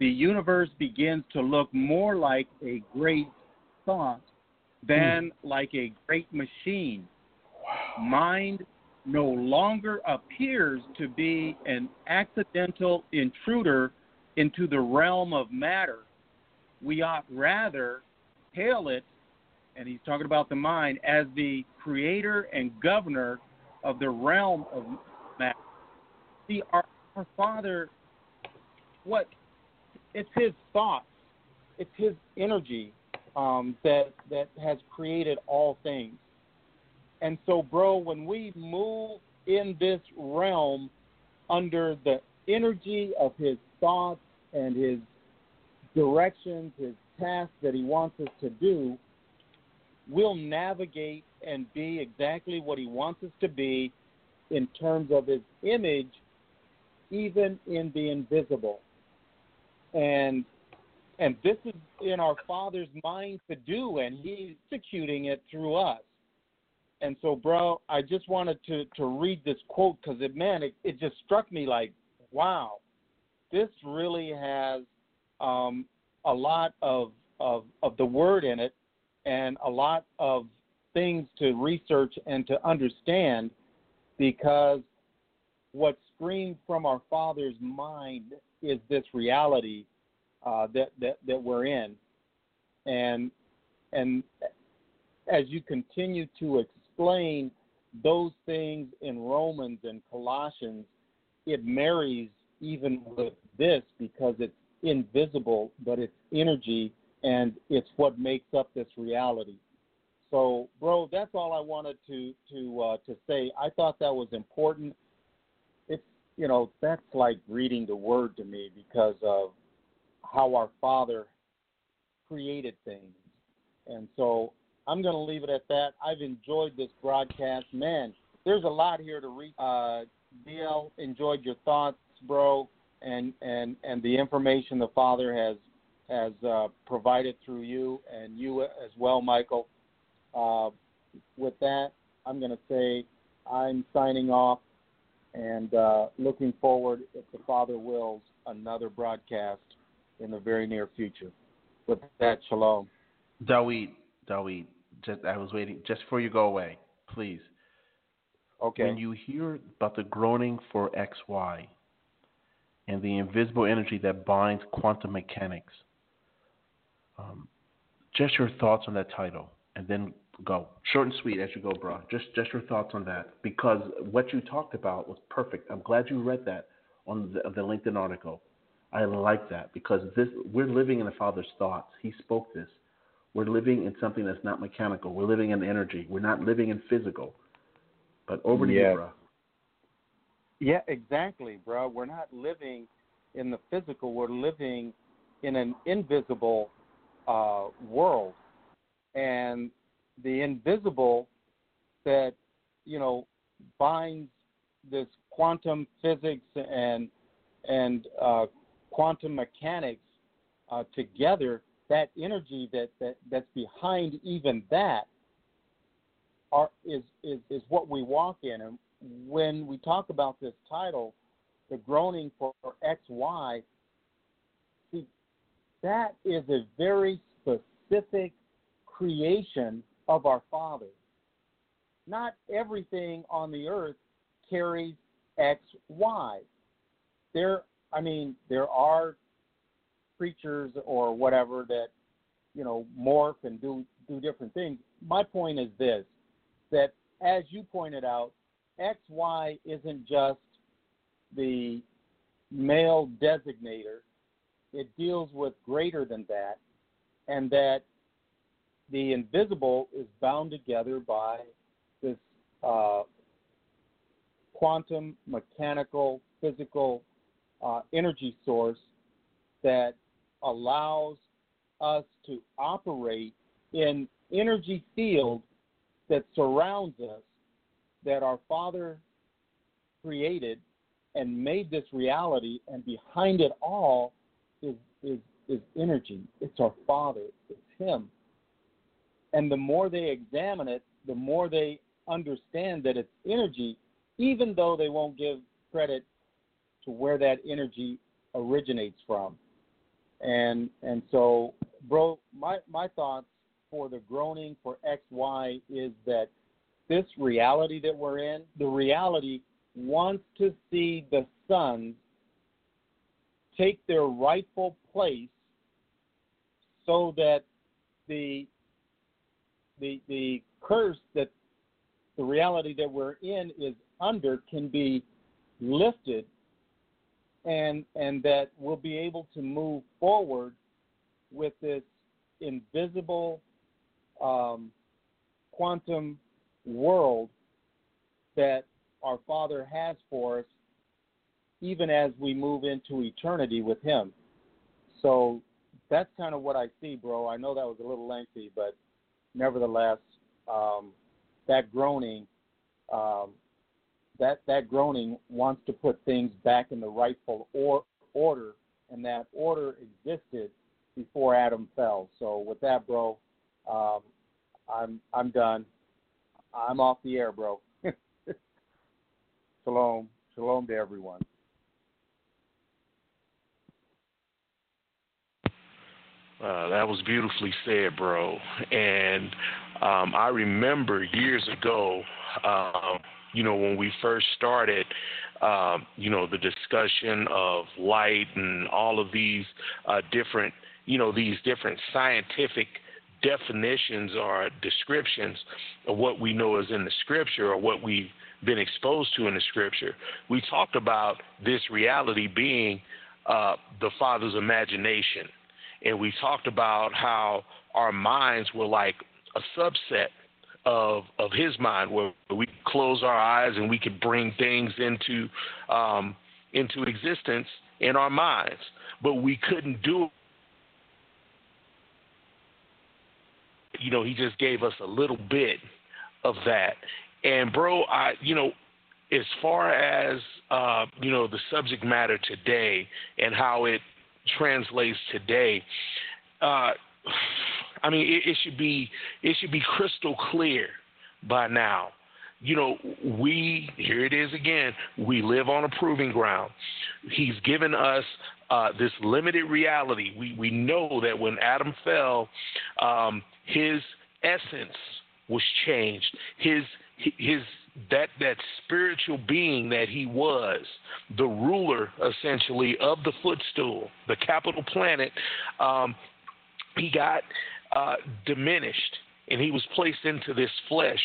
S3: The universe begins to look more like a great thought than hmm. like a great machine. Wow. Mind no longer appears to be an accidental intruder into the realm of matter. We ought rather hail it, and he's talking about the mind, as the creator and governor of the realm of matter. See, our, our Father, what? It's His thoughts, it's His energy um, that that has created all things. And so, bro, when we move in this realm under the energy of his thoughts and his directions, his tasks that he wants us to do, we'll navigate and be exactly what he wants us to be in terms of his image, even in the invisible. And and this is in our Father's mind to do, and He's executing it through us. And so, bro, I just wanted to to read this quote because it, man, it, it just struck me like, wow, this really has um, a lot of, of of the word in it, and a lot of things to research and to understand, because what screams from our Father's mind is this reality uh, that that that we're in, and and as you continue to explain those things in Romans and Colossians, it marries even with this because it's invisible, but it's energy and it's what makes up this reality. So, bro, that's all I wanted to to uh, to say. I thought that was important. It's you know that's like reading the Word to me because of how our Father created things, and so I'm going to leave it at that. I've enjoyed this broadcast. Man, there's a lot here to read. Uh, DL, enjoyed your thoughts, bro, and and and the information the Father has has uh, provided through you and you as well, Michael. Uh, with that, I'm going to say I'm signing off and uh, looking forward, if the Father wills, another broadcast in the very near future. With that, shalom.
S2: Dawid, Dawid, just I was waiting just before you go away, please.
S3: Okay.
S2: When you hear about the groaning for XY and the invisible energy that binds quantum mechanics, um, just your thoughts on that title, and then go short and sweet as you go, bro. Just just your thoughts on that because what you talked about was perfect. I'm glad you read that on the, the LinkedIn article. I like that because this we're living in the Father's thoughts. He spoke this. We're living in something that's not mechanical. We're living in energy. We're not living in physical. But over to
S3: yes.
S2: you, bro.
S3: Yeah, exactly, bro. We're not living in the physical. We're living in an invisible uh, world, and the invisible that you know binds this quantum physics and and uh, quantum mechanics uh, together. That energy that, that that's behind even that are is, is is what we walk in. And when we talk about this title, the groaning for X Y, that is a very specific creation of our Father. Not everything on the earth carries X, Y. There, I mean, there are creatures or whatever that you know morph and do do different things. My point is this: that as you pointed out, X, Y isn't just the male designator. It deals with greater than that, and that the invisible is bound together by this uh, quantum mechanical physical uh, energy source that allows us to operate in energy field that surrounds us that our father created and made this reality and behind it all is is energy. It's our father. It's him. And the more they examine it, the more they understand that it's energy, even though they won't give credit to where that energy originates from. And and so, bro, my my thoughts for the groaning for XY is that this reality that we're in, the reality wants to see the sons take their rightful place so that the the the curse that the reality that we're in is under can be lifted and and that we'll be able to move forward with this invisible um, quantum world that our Father has for us, even as we move into eternity with Him. So that's kind of what I see, bro. I know that was a little lengthy, but nevertheless, um, that groaning, um, that that groaning wants to put things back in the rightful or, order, and that order existed before Adam fell. So with that, bro, um, I'm I'm done. I'm off the air, bro. shalom, shalom to everyone.
S4: That was beautifully said, bro. And um, I remember years ago, um, you know, when we first started, um, you know, the discussion of light and all of these uh, different, you know, these different scientific definitions or descriptions of what we know is in the scripture or what we've been exposed to in the scripture. We talked about this reality being uh, the Father's imagination and we talked about how our minds were like a subset of of his mind, where we close our eyes and we could bring things into um, into existence in our minds, but we couldn't do it. You know, he just gave us a little bit of that. And bro, I you know, as far as uh, you know, the subject matter today and how it translates today, uh, I mean, it, it should be it should be crystal clear by now. You know, we here it is again. We live on a proving ground. He's given us uh, this limited reality. We we know that when Adam fell, um, his essence was changed. His his that that spiritual being that he was, the ruler essentially of the footstool, the capital planet, um, he got uh, diminished and he was placed into this flesh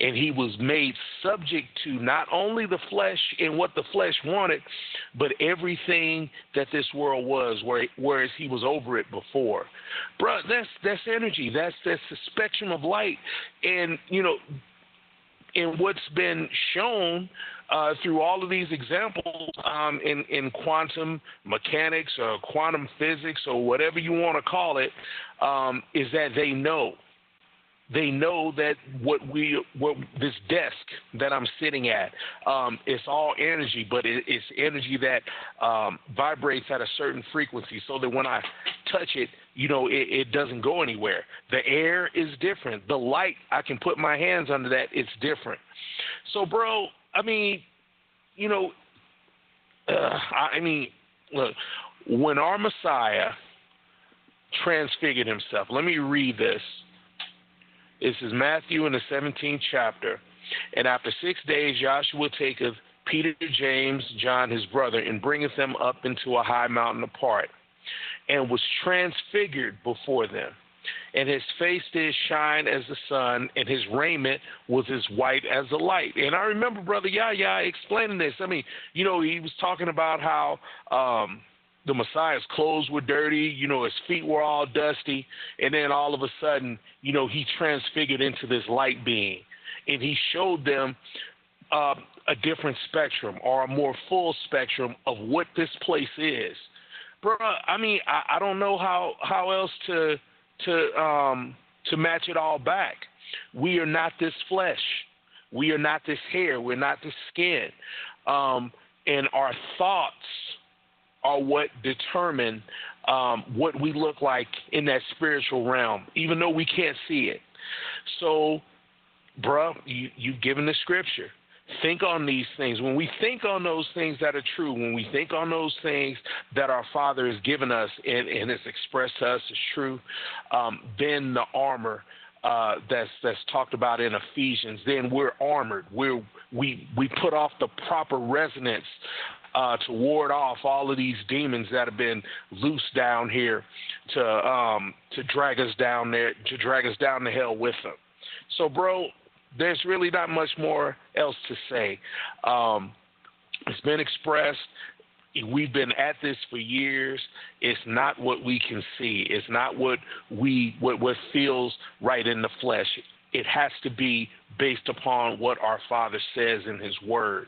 S4: and he was made subject to not only the flesh and what the flesh wanted but everything that this world was whereas he was over it before. Bruh, that's that's energy. That's that's the spectrum of light. And you know and what's been shown uh, through all of these examples um, in, in quantum mechanics or quantum physics or whatever you want to call it, um, is that they know. They know that what we what this desk that I'm sitting at um, it's all energy, but it, it's energy that um, vibrates at a certain frequency, so that when I touch it, you know, it, it doesn't go anywhere. The air is different. The light, I can put my hands under that. It's different. So, bro, I mean, you know, uh, I mean, look, when our Messiah transfigured himself. Let me read this this is Matthew in the 17th chapter. And after six days, Joshua taketh Peter, James, John, his brother, and bringeth them up into a high mountain apart, and was transfigured before them. And his face did shine as the sun, and his raiment was as white as the light. And I remember Brother Yahya explaining this. I mean, you know, he was talking about how um, the Messiah's clothes were dirty, you know, his feet were all dusty, and then all of a sudden, you know, he transfigured into this light being, and he showed them uh, a different spectrum or a more full spectrum of what this place is, bro. I mean, I, I don't know how how else to to um, to match it all back. We are not this flesh. We are not this hair. We're not this skin. Um, and our thoughts are what determine um, what we look like in that spiritual realm, even though we can't see it. So, bruh, you, you've given the scripture. Think on these things. When we think on those things that are true, when we think on those things that our Father has given us and, and has expressed to us as true, um, then the armor uh, that's that's talked about in Ephesians, then we're armored. We're we we put off the proper resonance uh, to ward off all of these demons that have been loose down here to um, to drag us down there to drag us down to hell with them. So, bro, there's really not much more else to say. Um, it's been expressed. We've been at this for years. It's not what we can see. It's not what we what what feels right in the flesh. It has to be based upon what our Father says in His Word.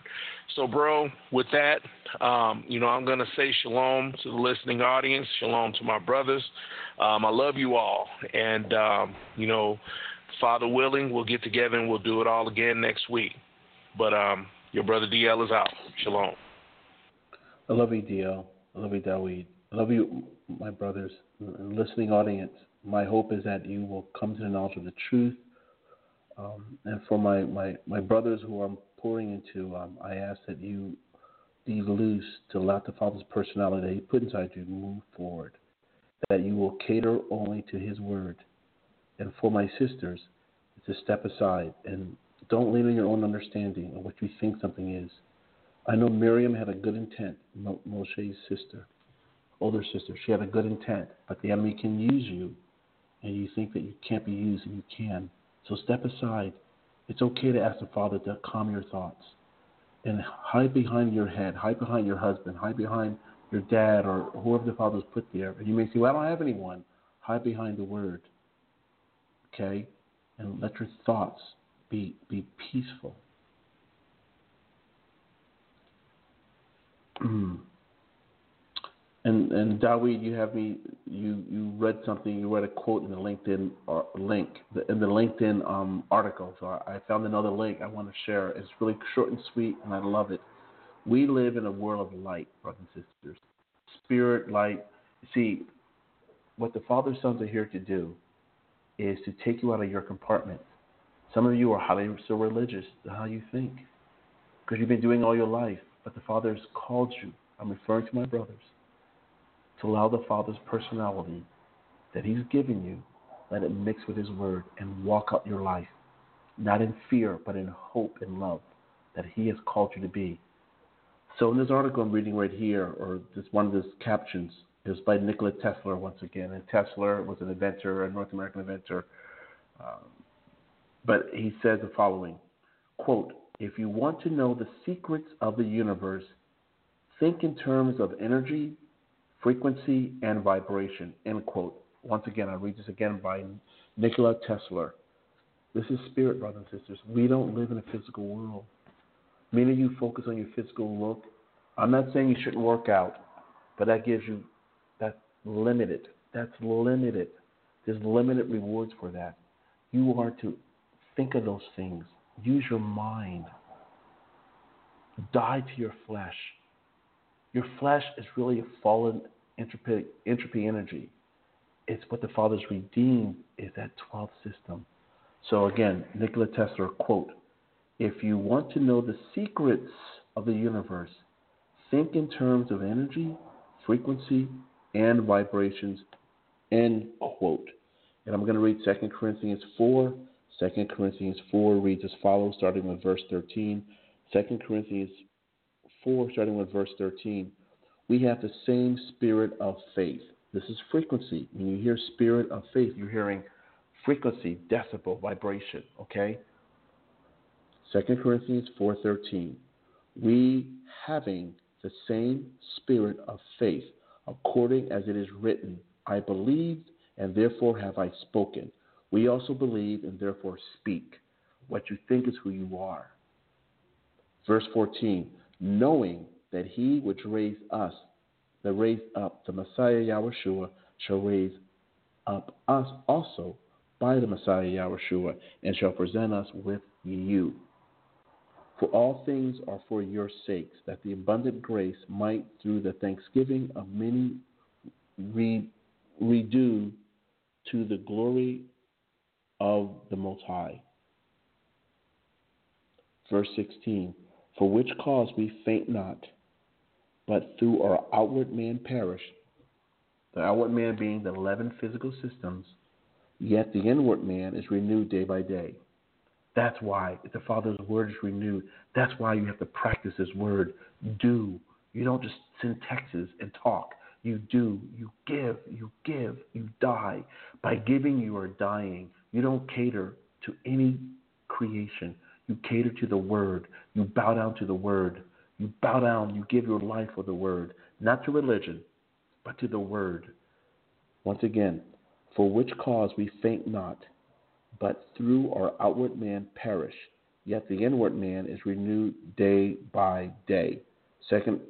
S4: So, bro, with that, um, you know, I'm going to say shalom to the listening audience, shalom to my brothers. Um, I love you all. And, um, you know, Father willing, we'll get together and we'll do it all again next week. But um, your brother DL is out. Shalom.
S2: I love you, DL. I love you, Dawid. I love you, my brothers and listening audience. My hope is that you will come to the knowledge of the truth. Um, and for my, my, my brothers who I'm pouring into, um, I ask that you be loose to let the Father's personality that He put inside you move forward, that you will cater only to His word. And for my sisters, to step aside and don't lean on your own understanding of what you think something is. I know Miriam had a good intent, Moshe's sister, older sister. She had a good intent, but the enemy can use you, and you think that you can't be used, and you can. So step aside it's okay to ask the Father to calm your thoughts and hide behind your head, hide behind your husband, hide behind your dad or whoever the Father's put there. And you may say, Well, I don't have anyone. Hide behind the Word. Okay? And let your thoughts be, be peaceful. And and Dawid, you have me. You you read something. You read a quote in the LinkedIn uh, link in the LinkedIn um, article. So I, I found another link I want to share. It's really short and sweet, and I love it. We live in a world of light, brothers and sisters. Spirit, light. See, what the Father Sons are here to do is to take you out of your compartment. Some of you are highly so religious how you think because you've been doing all your life, but the Father has called you. I'm referring to my brothers to allow the Father's personality that He's given you, let it mix with His Word and walk out your life, not in fear, but in hope and love that He has called you to be. So in this article I'm reading right here, or this one of his captions, is by Nikola Tesla once again. And Tesla was an inventor, a North American inventor. Um, but he says the following quote, if you want to know the secrets of the universe, think in terms of energy, frequency and vibration, end quote. Once again, I read this again by Nikola Tesla. This is spirit, brothers and sisters. We don't live in a physical world. Many of you focus on your physical look. I'm not saying you shouldn't work out, but that gives you limited. That's limited. There's limited rewards for that. You are to think of those things. Use your mind. Die to your flesh. Your flesh is really a fallen entropy, entropy energy. It's what the Father's redeemed is that 12th system. So again, Nikola Tesla quote, if you want to know the secrets of the universe, think in terms of energy, frequency, and vibrations, end quote. And I'm going to read 2 Corinthians 4. 2 Corinthians 4 reads as follows, starting with verse 13. 2 Corinthians 4, starting with verse 13. We have the same spirit of faith. This is frequency. When you hear spirit of faith, you're hearing frequency, decibel, vibration, okay? 2 Corinthians 4:13. We having the same spirit of faith, according as it is written, I believed and therefore have I spoken. We also believe and therefore speak. What you think is who you are. Verse 14, knowing that he which raised us, that raised up the Messiah Yahushua, shall raise up us also by the Messiah Yahushua, and shall present us with you. For all things are for your sakes, that the abundant grace might, through the thanksgiving of many, re- redo to the glory of the Most High. Verse 16 For which cause we faint not, but through our outward man perish, the outward man being the 11 physical systems, yet the inward man is renewed day by day. That's why the Father's word is renewed. That's why you have to practice His word. Do. You don't just send texts and talk. You do. You give. You give. You die. By giving, you are dying. You don't cater to any creation. You cater to the word. You bow down to the word. You bow down. You give your life for the word. Not to religion, but to the word. Once again, for which cause we faint not, but through our outward man perish, yet the inward man is renewed day by day. Second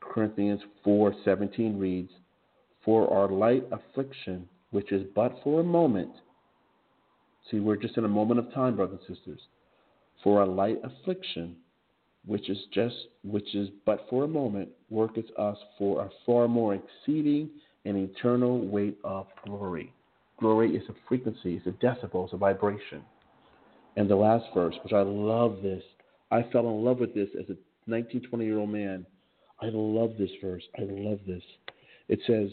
S2: Corinthians 4:17 reads, "For our light affliction, which is but for a moment." See, we're just in a moment of time, brothers and sisters. For a light affliction, which is just which is but for a moment, worketh us for a far more exceeding and eternal weight of glory. Glory is a frequency, it's a decibel, it's a vibration. And the last verse, which I love this, I fell in love with this as a 19, 20 year old man. I love this verse. I love this. It says,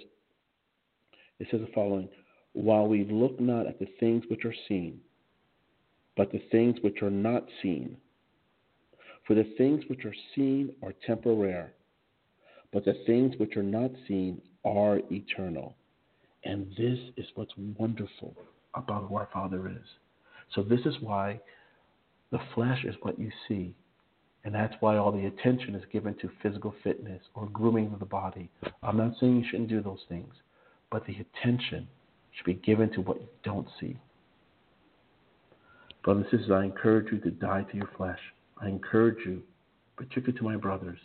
S2: it says the following While we look not at the things which are seen, but the things which are not seen. For the things which are seen are temporary, but the things which are not seen are eternal. And this is what's wonderful about who our Father is. So, this is why the flesh is what you see. And that's why all the attention is given to physical fitness or grooming of the body. I'm not saying you shouldn't do those things, but the attention should be given to what you don't see. Brothers and sisters, I encourage you to die to your flesh. I encourage you, particularly to my brothers,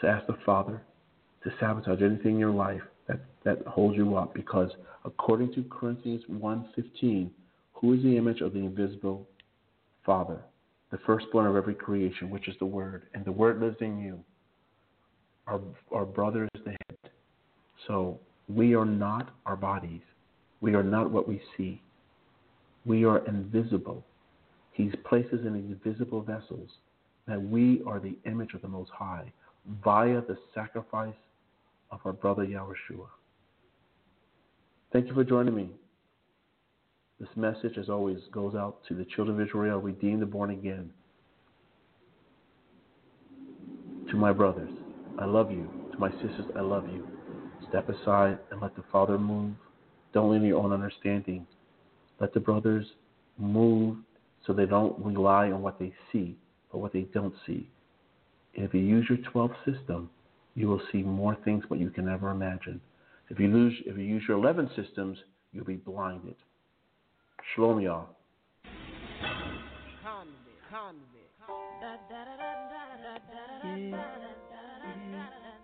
S2: to ask the Father to sabotage anything in your life that, that holds you up because according to Corinthians 1.15, who is the image of the invisible Father? The firstborn of every creation, which is the Word, and the Word lives in you. Our, our brother is the head. So we are not our bodies. We are not what we see. We are invisible. He places in invisible vessels that we are the image of the Most High via the sacrifice of our brother Yahushua. Thank you for joining me. This message, as always, goes out to the children of Israel, redeemed and born again. To my brothers, I love you. To my sisters, I love you. Step aside and let the Father move. Don't lean your own understanding. Let the brothers move so they don't rely on what they see, but what they don't see. If you use your 12 system, you will see more things what you can never imagine. If you lose, if you use your 11 systems, you'll be blinded.
S5: Shalom, y'all.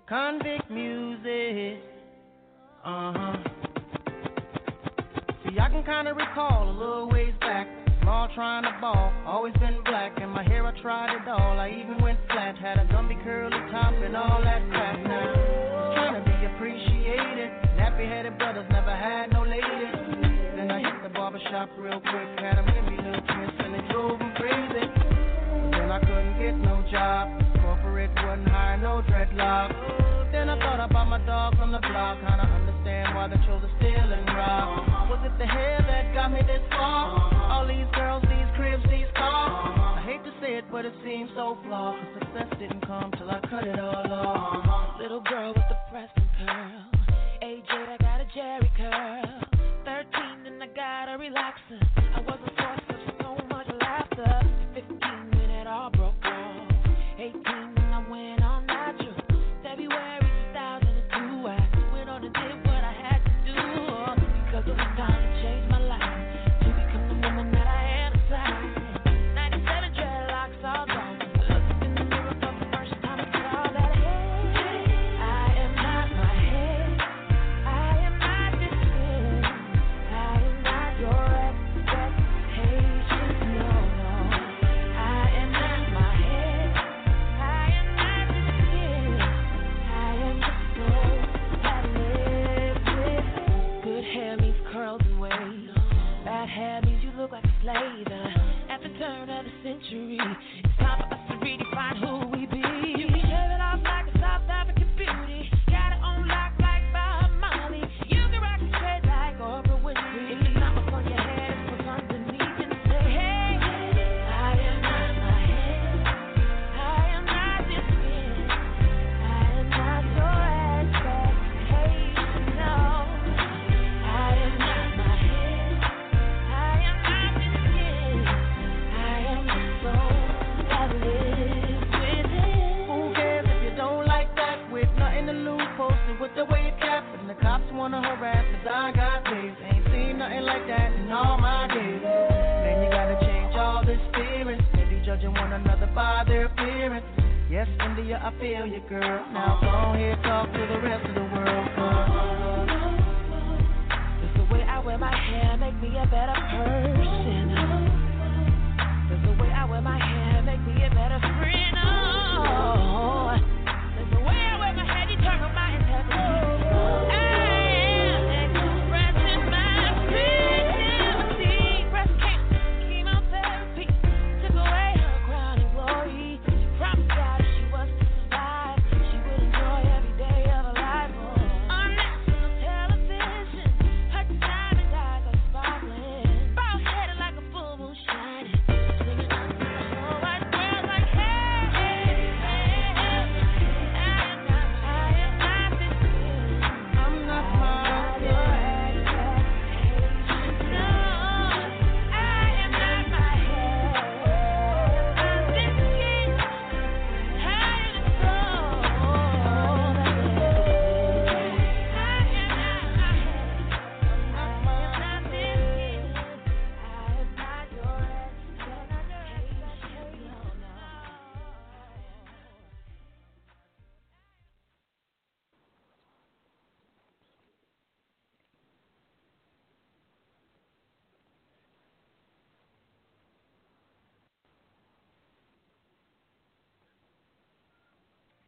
S1: Convict music. Uh huh. See, I can kinda recall a little ways back. Trying to ball, always been black. And my hair, I tried it all. I even went flat, had a Gumby curly top and all that crap. Now, trying to be appreciated. Nappy headed brothers never had no lady. Then I hit the barbershop real quick, had give me little twist, and it drove them crazy. Then I couldn't get no job. Corporate wasn't hiring no dreadlock. Then I thought about my dog from the block, kinda understand why they chose to steal and rob. Was it the hair that got me this far? All these girls, these cribs, these cars. I hate to say it, but it seems so flawed. Cause success didn't come till I cut it all off.